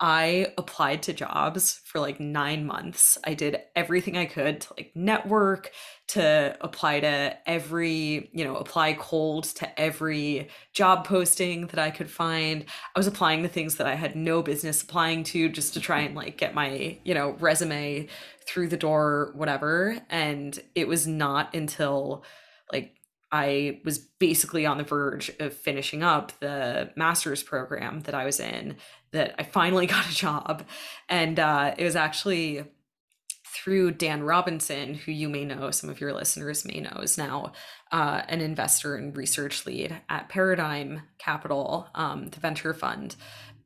Speaker 2: I applied to jobs for like nine months. I did everything I could to like network, to apply to every, you know, apply cold to every job posting that I could find. I was applying to things that I had no business applying to just to try and like get my, you know, resume through the door, whatever. And it was not until like I was basically on the verge of finishing up the master's program that I was in that I finally [LAUGHS] got a job. And uh, it was actually through Dan Robinson, who you may know, some of your listeners may know, is now uh, an investor and research lead at Paradigm Capital, um, the venture fund.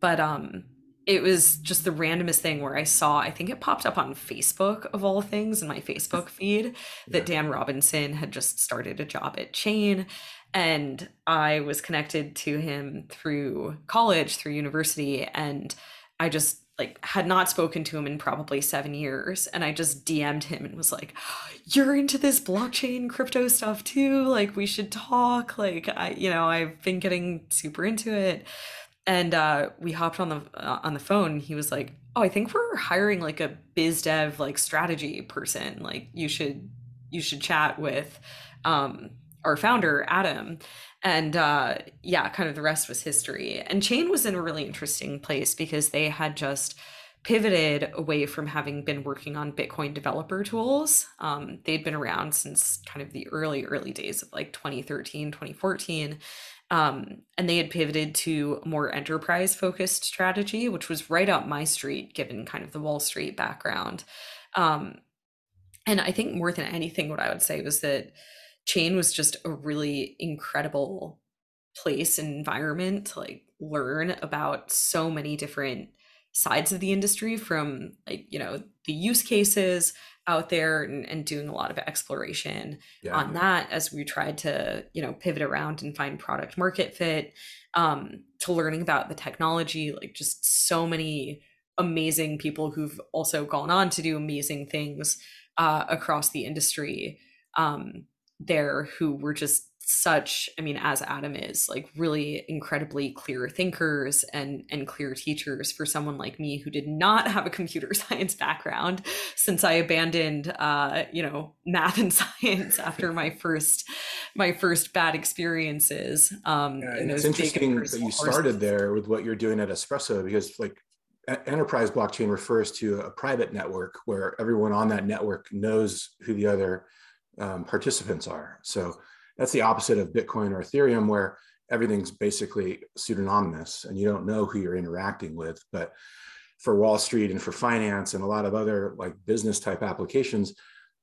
Speaker 2: But um, it was just the randomest thing where I saw, I think it popped up on Facebook of all things in my Facebook [LAUGHS] feed that. Dan Robinson had just started a job at Chain. And I was connected to him through college, through university. And I just like had not spoken to him in probably seven years. And I just DM'd him and was like, [GASPS] You're into this blockchain crypto stuff too. Like we should talk. Like I, you know, I've been getting super into it and uh, we hopped on the uh, on the phone. He was like, "Oh, I think we're hiring like a biz dev like strategy person. Like you should you should chat with um, our founder Adam." And uh, yeah, kind of the rest was history. And Chain was in a really interesting place because they had just pivoted away from having been working on Bitcoin developer tools. Um, they'd been around since kind of the early, early days of like 2013, 2014. Um, and they had pivoted to more enterprise focused strategy, which was right up my street, given kind of the Wall Street background. Um, and I think more than anything, what I would say was that Chain was just a really incredible place and environment to like learn about so many different sides of the industry from like you know the use cases out there and, and doing a lot of exploration yeah. on that as we tried to you know pivot around and find product market fit um, to learning about the technology like just so many amazing people who've also gone on to do amazing things uh, across the industry um, there who were just such i mean as adam is like really incredibly clear thinkers and and clear teachers for someone like me who did not have a computer [LAUGHS] science background since i abandoned uh you know math and [LAUGHS] science after my [LAUGHS] first my first bad experiences um
Speaker 1: yeah, and it's interesting that you started there with what you're doing at espresso because like enterprise blockchain refers to a private network where everyone on that network knows who the other um, participants are. So that's the opposite of Bitcoin or Ethereum, where everything's basically pseudonymous and you don't know who you're interacting with. But for Wall Street and for finance and a lot of other like business type applications,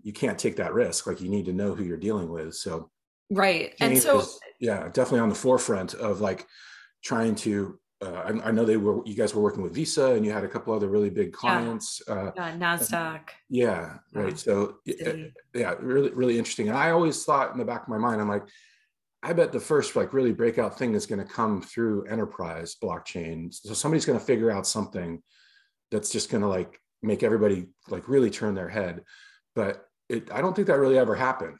Speaker 1: you can't take that risk. Like you need to know who you're dealing with. So,
Speaker 2: right. And so, is,
Speaker 1: yeah, definitely on the forefront of like trying to uh, I, I, know they were you guys were working with Visa and you had a couple other really big clients.
Speaker 2: Yeah, uh, yeah Nasdaq.
Speaker 1: Yeah, right. So yeah, really really interesting. And I always thought in the back of my mind, I'm like, I bet the first like really breakout thing is going to come through enterprise blockchain. So somebody's going to figure out something that's just going to like make everybody like really turn their head. But it, I don't think that really ever happened.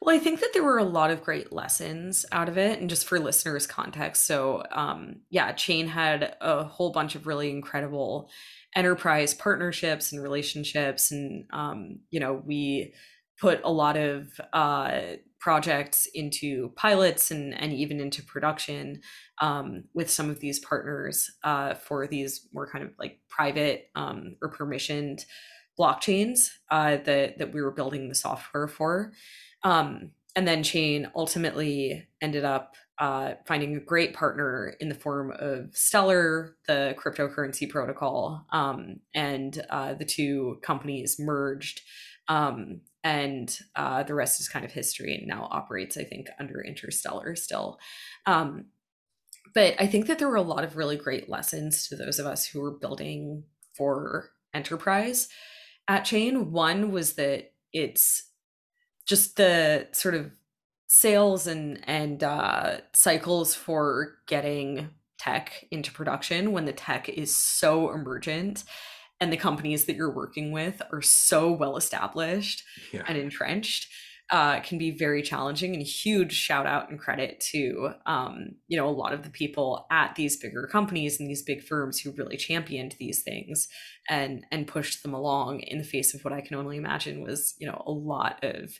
Speaker 2: Well, I think that there were a lot of great lessons out of it. And just for listeners' context, so um, yeah, Chain had a whole bunch of really incredible enterprise partnerships and relationships. And, um, you know, we put a lot of uh, projects into pilots and, and even into production um, with some of these partners uh, for these more kind of like private um, or permissioned blockchains uh, that, that we were building the software for. Um, and then Chain ultimately ended up uh, finding a great partner in the form of Stellar, the cryptocurrency protocol, um, and uh, the two companies merged. Um, and uh, the rest is kind of history and now operates, I think, under Interstellar still. Um, but I think that there were a lot of really great lessons to those of us who were building for enterprise at Chain. One was that it's just the sort of sales and and uh, cycles for getting tech into production when the tech is so emergent and the companies that you're working with are so well established yeah. and entrenched uh, can be very challenging and huge shout out and credit to um, you know a lot of the people at these bigger companies and these big firms who really championed these things and and pushed them along in the face of what i can only imagine was you know a lot of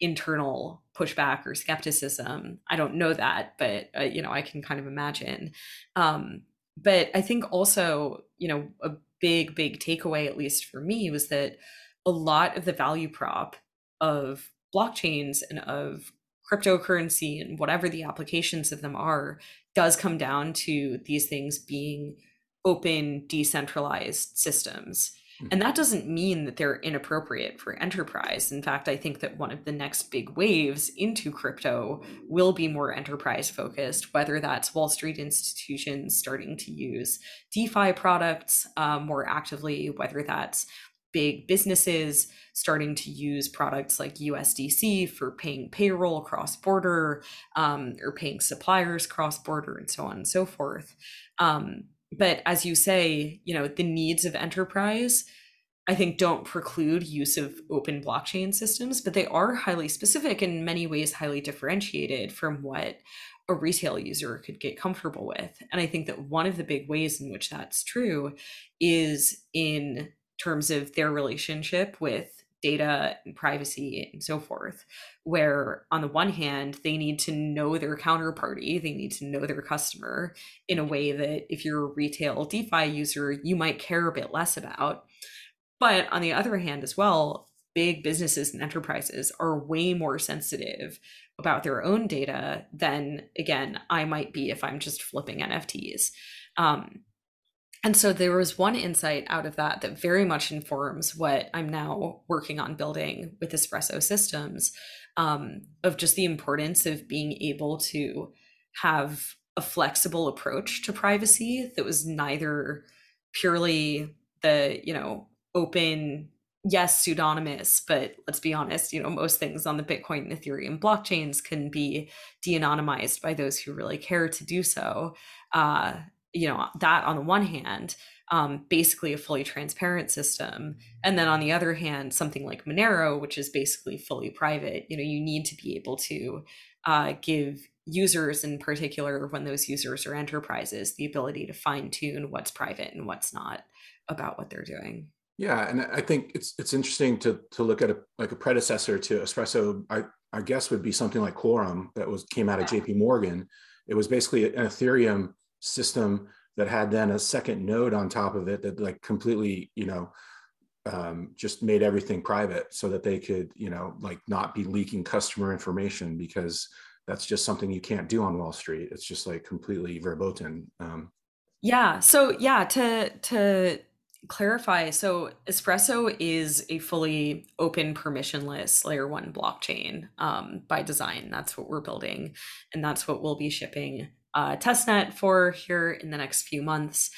Speaker 2: internal pushback or skepticism i don't know that but uh, you know i can kind of imagine um, but i think also you know a big big takeaway at least for me was that a lot of the value prop of blockchains and of cryptocurrency and whatever the applications of them are does come down to these things being open decentralized systems. And that doesn't mean that they're inappropriate for enterprise. In fact, I think that one of the next big waves into crypto will be more enterprise focused, whether that's Wall Street institutions starting to use DeFi products uh, more actively, whether that's big businesses starting to use products like USDC for paying payroll cross border um, or paying suppliers cross border and so on and so forth. Um, but as you say, you know, the needs of enterprise, I think, don't preclude use of open blockchain systems, but they are highly specific in many ways, highly differentiated from what a retail user could get comfortable with. And I think that one of the big ways in which that's true is in terms of their relationship with data and privacy and so forth where on the one hand they need to know their counterparty they need to know their customer in a way that if you're a retail defi user you might care a bit less about. But on the other hand as well big businesses and enterprises are way more sensitive about their own data than again i might be if i'm just flipping nfts um, and so there was one insight out of that that very much informs what I'm now working on building with Espresso Systems um, of just the importance of being able to have a flexible approach to privacy that was neither purely the, you know, open yes pseudonymous but let's be honest you know most things on the bitcoin and ethereum blockchains can be de-anonymized by those who really care to do so uh, you know that on the one hand um, basically a fully transparent system and then on the other hand something like monero which is basically fully private you know you need to be able to uh, give users in particular when those users are enterprises the ability to fine tune what's private and what's not about what they're doing
Speaker 1: yeah and i think it's it's interesting to to look at a like a predecessor to espresso i i guess would be something like quorum that was came out of yeah. jp morgan it was basically an ethereum system that had then a second node on top of it that like completely you know um, just made everything private so that they could you know like not be leaking customer information because that's just something you can't do on wall street. It's just like completely verboten um,
Speaker 2: yeah. So yeah to to clarify so espresso is a fully open permissionless layer one blockchain um, by design. That's what we're building and that's what we'll be shipping uh, testnet for here in the next few months.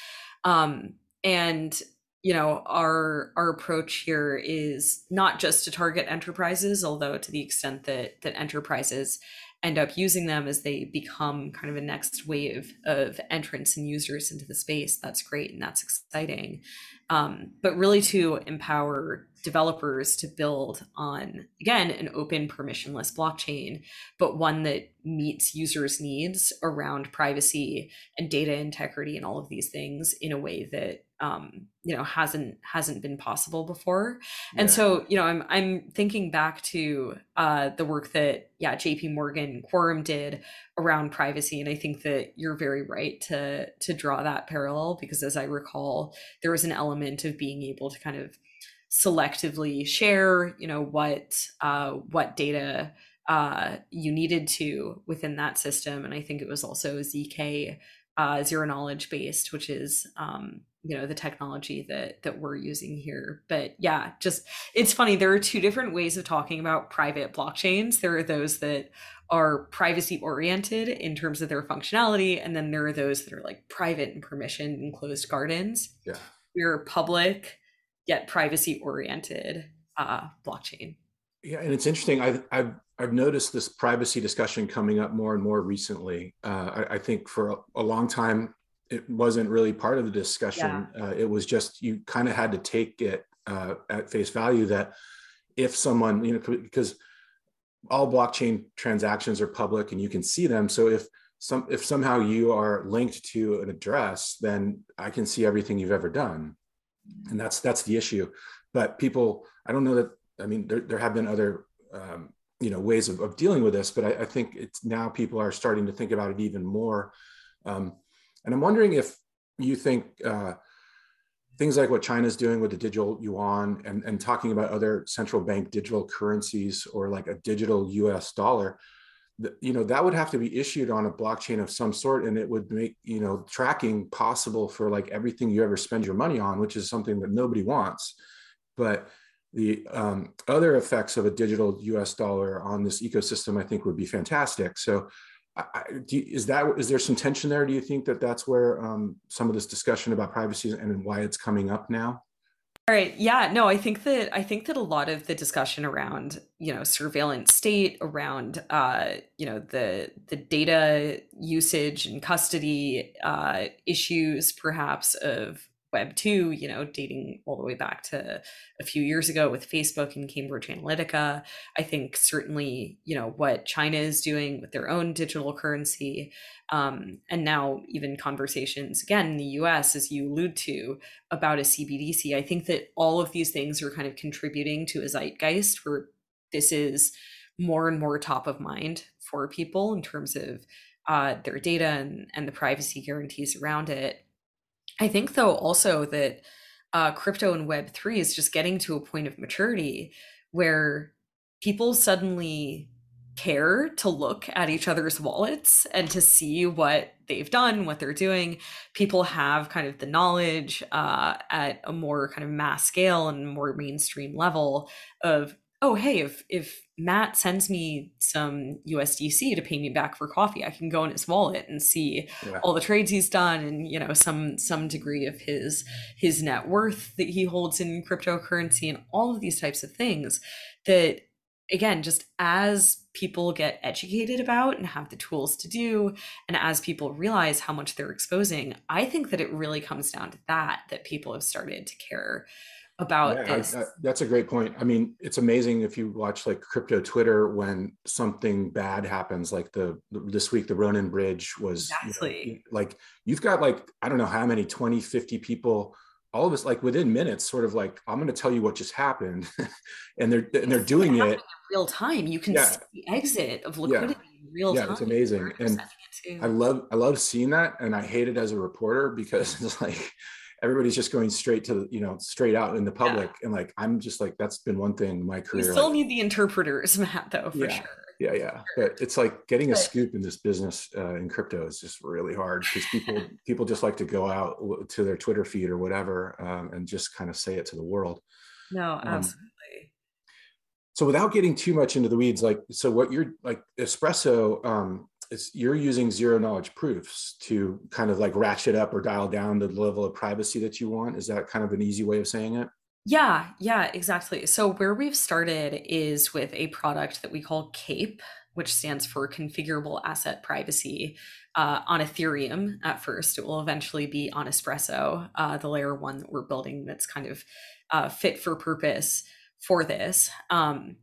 Speaker 2: Um, and you know our our approach here is not just to target enterprises although to the extent that that enterprises end up using them as they become kind of a next wave of entrants and users into the space that's great and that's exciting um, but really to empower developers to build on again an open permissionless blockchain but one that meets users needs around privacy and data integrity and all of these things in a way that um, you know hasn't hasn't been possible before and yeah. so you know i'm i'm thinking back to uh, the work that yeah jp morgan quorum did around privacy and i think that you're very right to to draw that parallel because as i recall there was an element of being able to kind of selectively share you know what uh, what data uh, you needed to within that system. And i think it was also zk uh, zero knowledge based which is um, you know the technology that that we're using here. But yeah just it's funny there are two different ways of talking about private blockchains. There are those that are privacy oriented in terms of their functionality and then there are those that are like private and permission and closed gardens.
Speaker 1: Yeah.
Speaker 2: We're public yet privacy oriented uh, blockchain.
Speaker 1: Yeah, and it's interesting. I've, I've I've noticed this privacy discussion coming up more and more recently. Uh, I, I, think for a, a, long time it wasn't really part of the discussion. Yeah. Uh, it was just you kind of had to take it uh, at face value that if someone you know because all blockchain transactions are public and you can see them. So if some if somehow you are linked to an address, then I can see everything you've ever done, and that's that's the issue. But people, I don't know that. I mean, there there have been other um, you know ways of, of dealing with this, but I, I, think it's now people are starting to think about it even more. Um, and I'm wondering if you think uh, things like what China's doing with the digital yuan and, and talking about other central bank digital currencies or like a digital US dollar you know that would have to be issued on a blockchain of some sort and it would make you know tracking possible for like everything you ever spend your money on which is something that nobody wants. But the um, other effects of a digital us dollar on this ecosystem i think would be fantastic. So I, is that is there some tension there? Do you think that that's where um, some of this discussion about privacy and why it's coming up now
Speaker 2: all right. Yeah. No, I think that I think that a lot of the discussion around, you know, surveillance state, around uh, you know, the the data usage and custody uh issues perhaps of Web 2, you know, dating all the way back to a few years ago with Facebook and Cambridge Analytica. I think certainly, you know, what China is doing with their own digital currency. Um, and now even conversations again in the US, as you allude to, about a CBDC. I think that all of these things are kind of contributing to a zeitgeist where this is more and more top of mind for people in terms of uh, their data and, and the privacy guarantees around it. I think though also that uh, crypto and Web three is just getting to a point of maturity where people suddenly care to look at each other's wallets and to see what they've done, what they're doing. People have kind of the knowledge uh, at a more kind of mass scale and more mainstream level of oh hey if if matt sends me some usdc to pay me back for coffee i can go in his wallet and see yeah. all the trades he's done and you know some some degree of his his net worth that he holds in cryptocurrency and all of these types of things that again just as people get educated about and have the tools to do and as people realize how much they're exposing i think that it really comes down to that that people have started to care about yeah, this.
Speaker 1: I, I, that's a great point. I mean, it's amazing if you watch like crypto Twitter when something bad happens, like the this week the Ronin Bridge was
Speaker 2: exactly
Speaker 1: you know, like you've got like I don't know how many 20, 50 people all of us like within minutes sort of like i'm going to tell you what just happened [LAUGHS] and they're and they're doing it
Speaker 2: real time you can yeah. see the exit of liquidity yeah. in real time.
Speaker 1: yeah,
Speaker 2: time
Speaker 1: it's amazing and i love i love seeing that and i hate it as a reporter because [LAUGHS] it's like everybody's just going straight to you know straight out in the public yeah. and like i'm just like that's been one thing in my career
Speaker 2: we still
Speaker 1: like,
Speaker 2: need the interpreters [LAUGHS] matt though for
Speaker 1: yeah,
Speaker 2: sure.
Speaker 1: Yeah yeah. But it's like getting a scoop in this business uh, in crypto is just really hard because people [LAUGHS] people just like to go out to their twitter feed or whatever um, and just kind of say it to the world.
Speaker 2: No um, absolutely. um,
Speaker 1: so without getting too much into the weeds like so what you're like espresso um, it's you're using zero knowledge proofs to kind of like ratchet up or dial down the level of privacy that you want. Is that kind of an easy way of saying it?
Speaker 2: Yeah yeah exactly. So where we've started is with a product that we call cape which stands for configurable asset privacy uh, on ethereum at first. It will eventually be on espresso uh, the layer one that we're building that's kind of uh, fit for purpose for this um,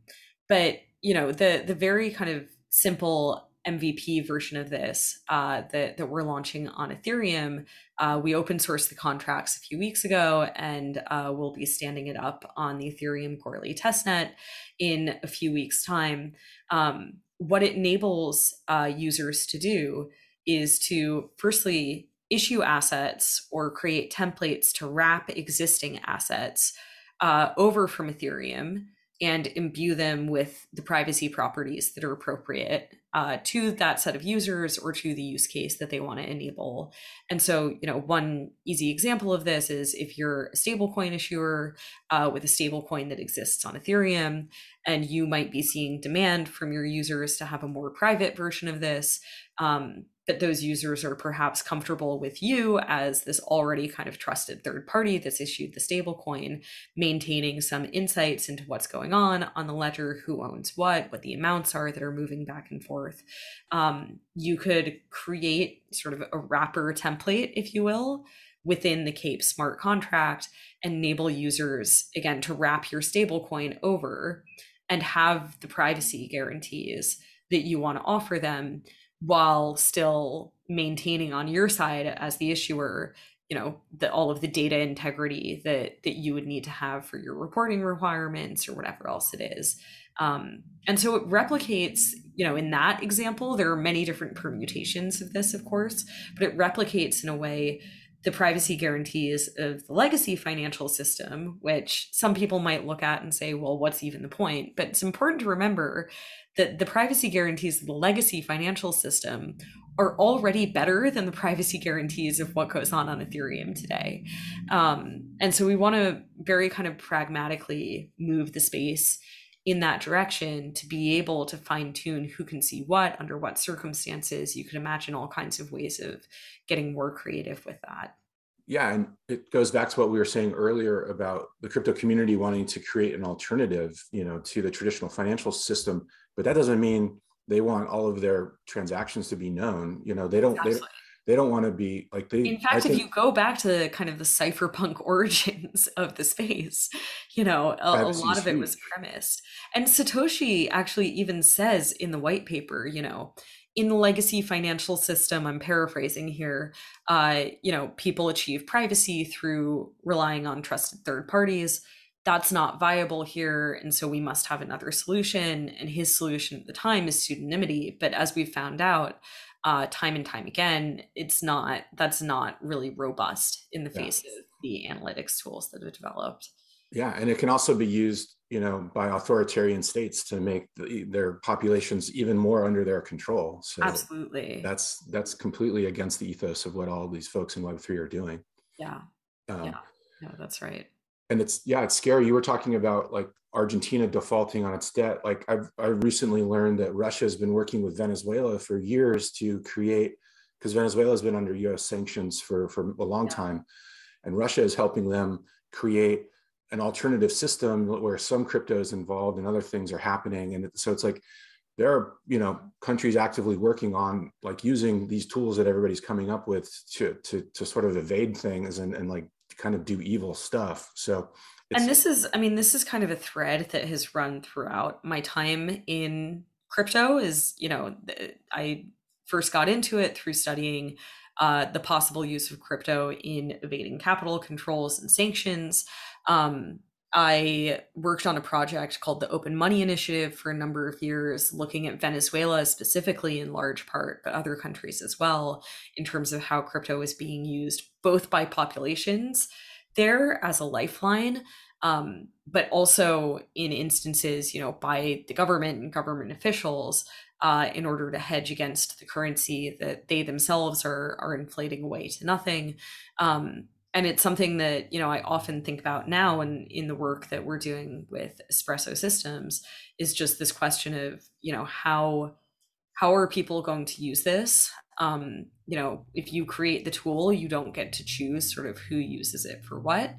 Speaker 2: but you know the the very kind of simple MVP version of this uh, that, that we're launching on Ethereum. Uh, we open sourced the contracts a few weeks ago, and uh, we'll be standing it up on the Ethereum Goerli testnet in a few weeks' time. Um, what it enables uh, users to do is to firstly issue assets or create templates to wrap existing assets uh, over from Ethereum and imbue them with the privacy properties that are appropriate uh, to that set of users or to the use case that they want to enable. And so, you know, one easy example of this is if you're a stablecoin issuer uh, with a stablecoin that exists on Ethereum, and you might be seeing demand from your users to have a more private version of this. Um, that those users are perhaps comfortable with you as this already kind of trusted third party that's issued the stablecoin, maintaining some insights into what's going on on the ledger, who owns what, what the amounts are that are moving back and forth. Um, you could create sort of a wrapper template, if you will, within the Cape smart contract, enable users again to wrap your stablecoin over and have the privacy guarantees that you want to offer them while still maintaining on your side as the issuer you know the, all of the data integrity that that you would need to have for your reporting requirements or whatever else it is. Um, and so it replicates you know in that example there are many different permutations of this of course but it replicates in a way the privacy guarantees of the legacy financial system which some people might look at and say well what's even the point but it's important to remember that the privacy guarantees of the legacy financial system are already better than the privacy guarantees of what goes on on Ethereum today. Um, and so we want to very kind of pragmatically move the space in that direction to be able to fine tune who can see what under what circumstances. You could imagine all kinds of ways of getting more creative with that.
Speaker 1: Yeah, and it goes back to what we were saying earlier about the crypto community wanting to create an alternative, you know, to the traditional financial system. But that doesn't mean they want all of their transactions to be known you know they don't they, they don't want to be like they
Speaker 2: in fact think, if you go back to kind of the cypherpunk [LAUGHS] origins of the space you know a, a lot of it was premised. And satoshi actually even says in the white paper you know in the legacy financial system i'm paraphrasing here uh, you know people achieve privacy through relying on trusted third parties. That's not viable here and so we must have another solution. And his solution at the time is pseudonymity but as we've found out uh, time and time again it's not that's not really robust in the face yeah. of the analytics tools that have developed.
Speaker 1: Yeah and it can also be used you know by authoritarian states to make the, their populations even more under their control.
Speaker 2: So absolutely.
Speaker 1: that's that's completely against the ethos of what all these folks in web3 are doing.
Speaker 2: Yeah. Um, yeah. No that's right.
Speaker 1: and it's yeah it's scary. You were talking about like argentina defaulting on its debt like i've i recently learned that russia has been working with venezuela for years to create because venezuela has been under us sanctions for for a long yeah. time and russia is helping them create an alternative system where some crypto is involved and other things are happening and so it's like there are you know countries actively working on like using these tools that everybody's coming up with to to, to sort of evade things and, and like kind of do evil stuff. So
Speaker 2: and this is i mean this is kind of a thread that has run throughout my time in crypto is you know i first got into it through studying uh, the possible use of crypto in evading capital controls and sanctions. Um, i worked on a project called the open money initiative for a number of years looking at venezuela specifically in large part but other countries as well in terms of how crypto is being used both by populations there as a lifeline um, but also in instances you know by the government and government officials uh, in order to hedge against the currency that they themselves are are inflating away to nothing. Um, and it's something that you know i often think about now and in the work that we're doing with espresso systems is just this question of you know how how are people going to use this um, you know, if you create the tool, you don't get to choose sort of who uses it for what.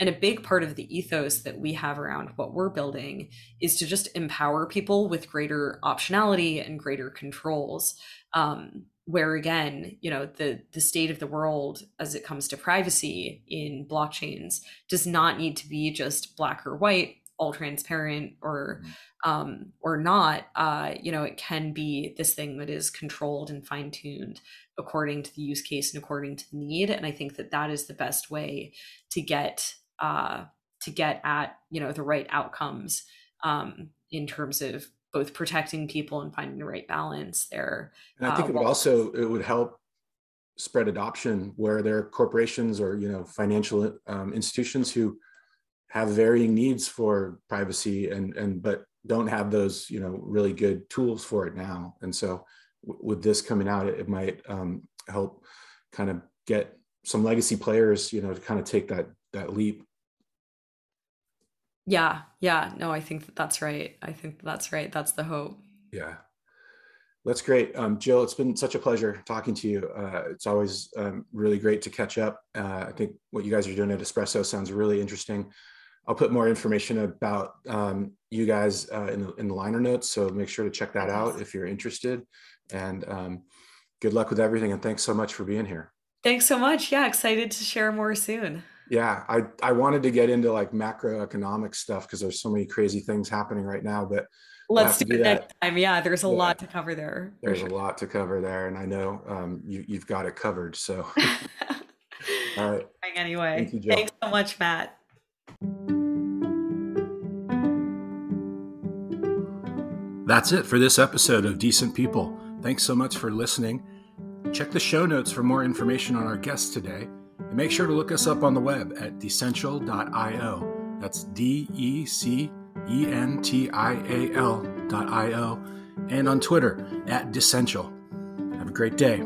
Speaker 2: And a big part of the ethos that we have around what we're building is to just empower people with greater optionality and greater controls. Um, where again, you know, the the state of the world as it comes to privacy in blockchains does not need to be just black or white, all transparent or mm-hmm um, or not, uh, you know, it can be this thing that is controlled and fine tuned according to the use case and according to the need. And I think that that is the best way to get uh, to get at you know the right outcomes um, in terms of both protecting people and finding the right balance there.
Speaker 1: And I think uh, it would also it would help spread adoption where there are corporations or you know financial um, institutions who have varying needs for privacy and and but don't have those you know really good tools for it now. And so with this coming out it, it might um, help kind of get some legacy players you know to kind of take that that leap.
Speaker 2: Yeah yeah. No i think that that's right. I think that's right. That's the hope.
Speaker 1: Yeah. That's great. Um, jill it's been such a pleasure talking to you. Uh, it's always um, really great to catch up. Uh, i think what you guys are doing at espresso sounds really interesting I'll put more information about um, you guys uh, in, the, in the liner notes. So make sure to check that out if you're interested. And um, good luck with everything. And thanks so much for being here.
Speaker 2: Thanks so much. Yeah, excited to share more soon.
Speaker 1: Yeah, I I wanted to get into like macroeconomic stuff because there's so many crazy things happening right now, but
Speaker 2: let's do, do, it next time. Yeah, there's a yeah. lot to cover there.
Speaker 1: There's sure. a lot to cover there, and I know um, you you've got it covered. So, [LAUGHS]
Speaker 2: all right. Anyway, Thank you, thanks so much, Matt.
Speaker 1: That's it for this episode of Decent People. Thanks so much for listening. Check the show notes for more information on our guests today. And make sure to look us up on the web at decential.io. That's D E C E N T I A L.io, And on Twitter at Decential. Have a great day.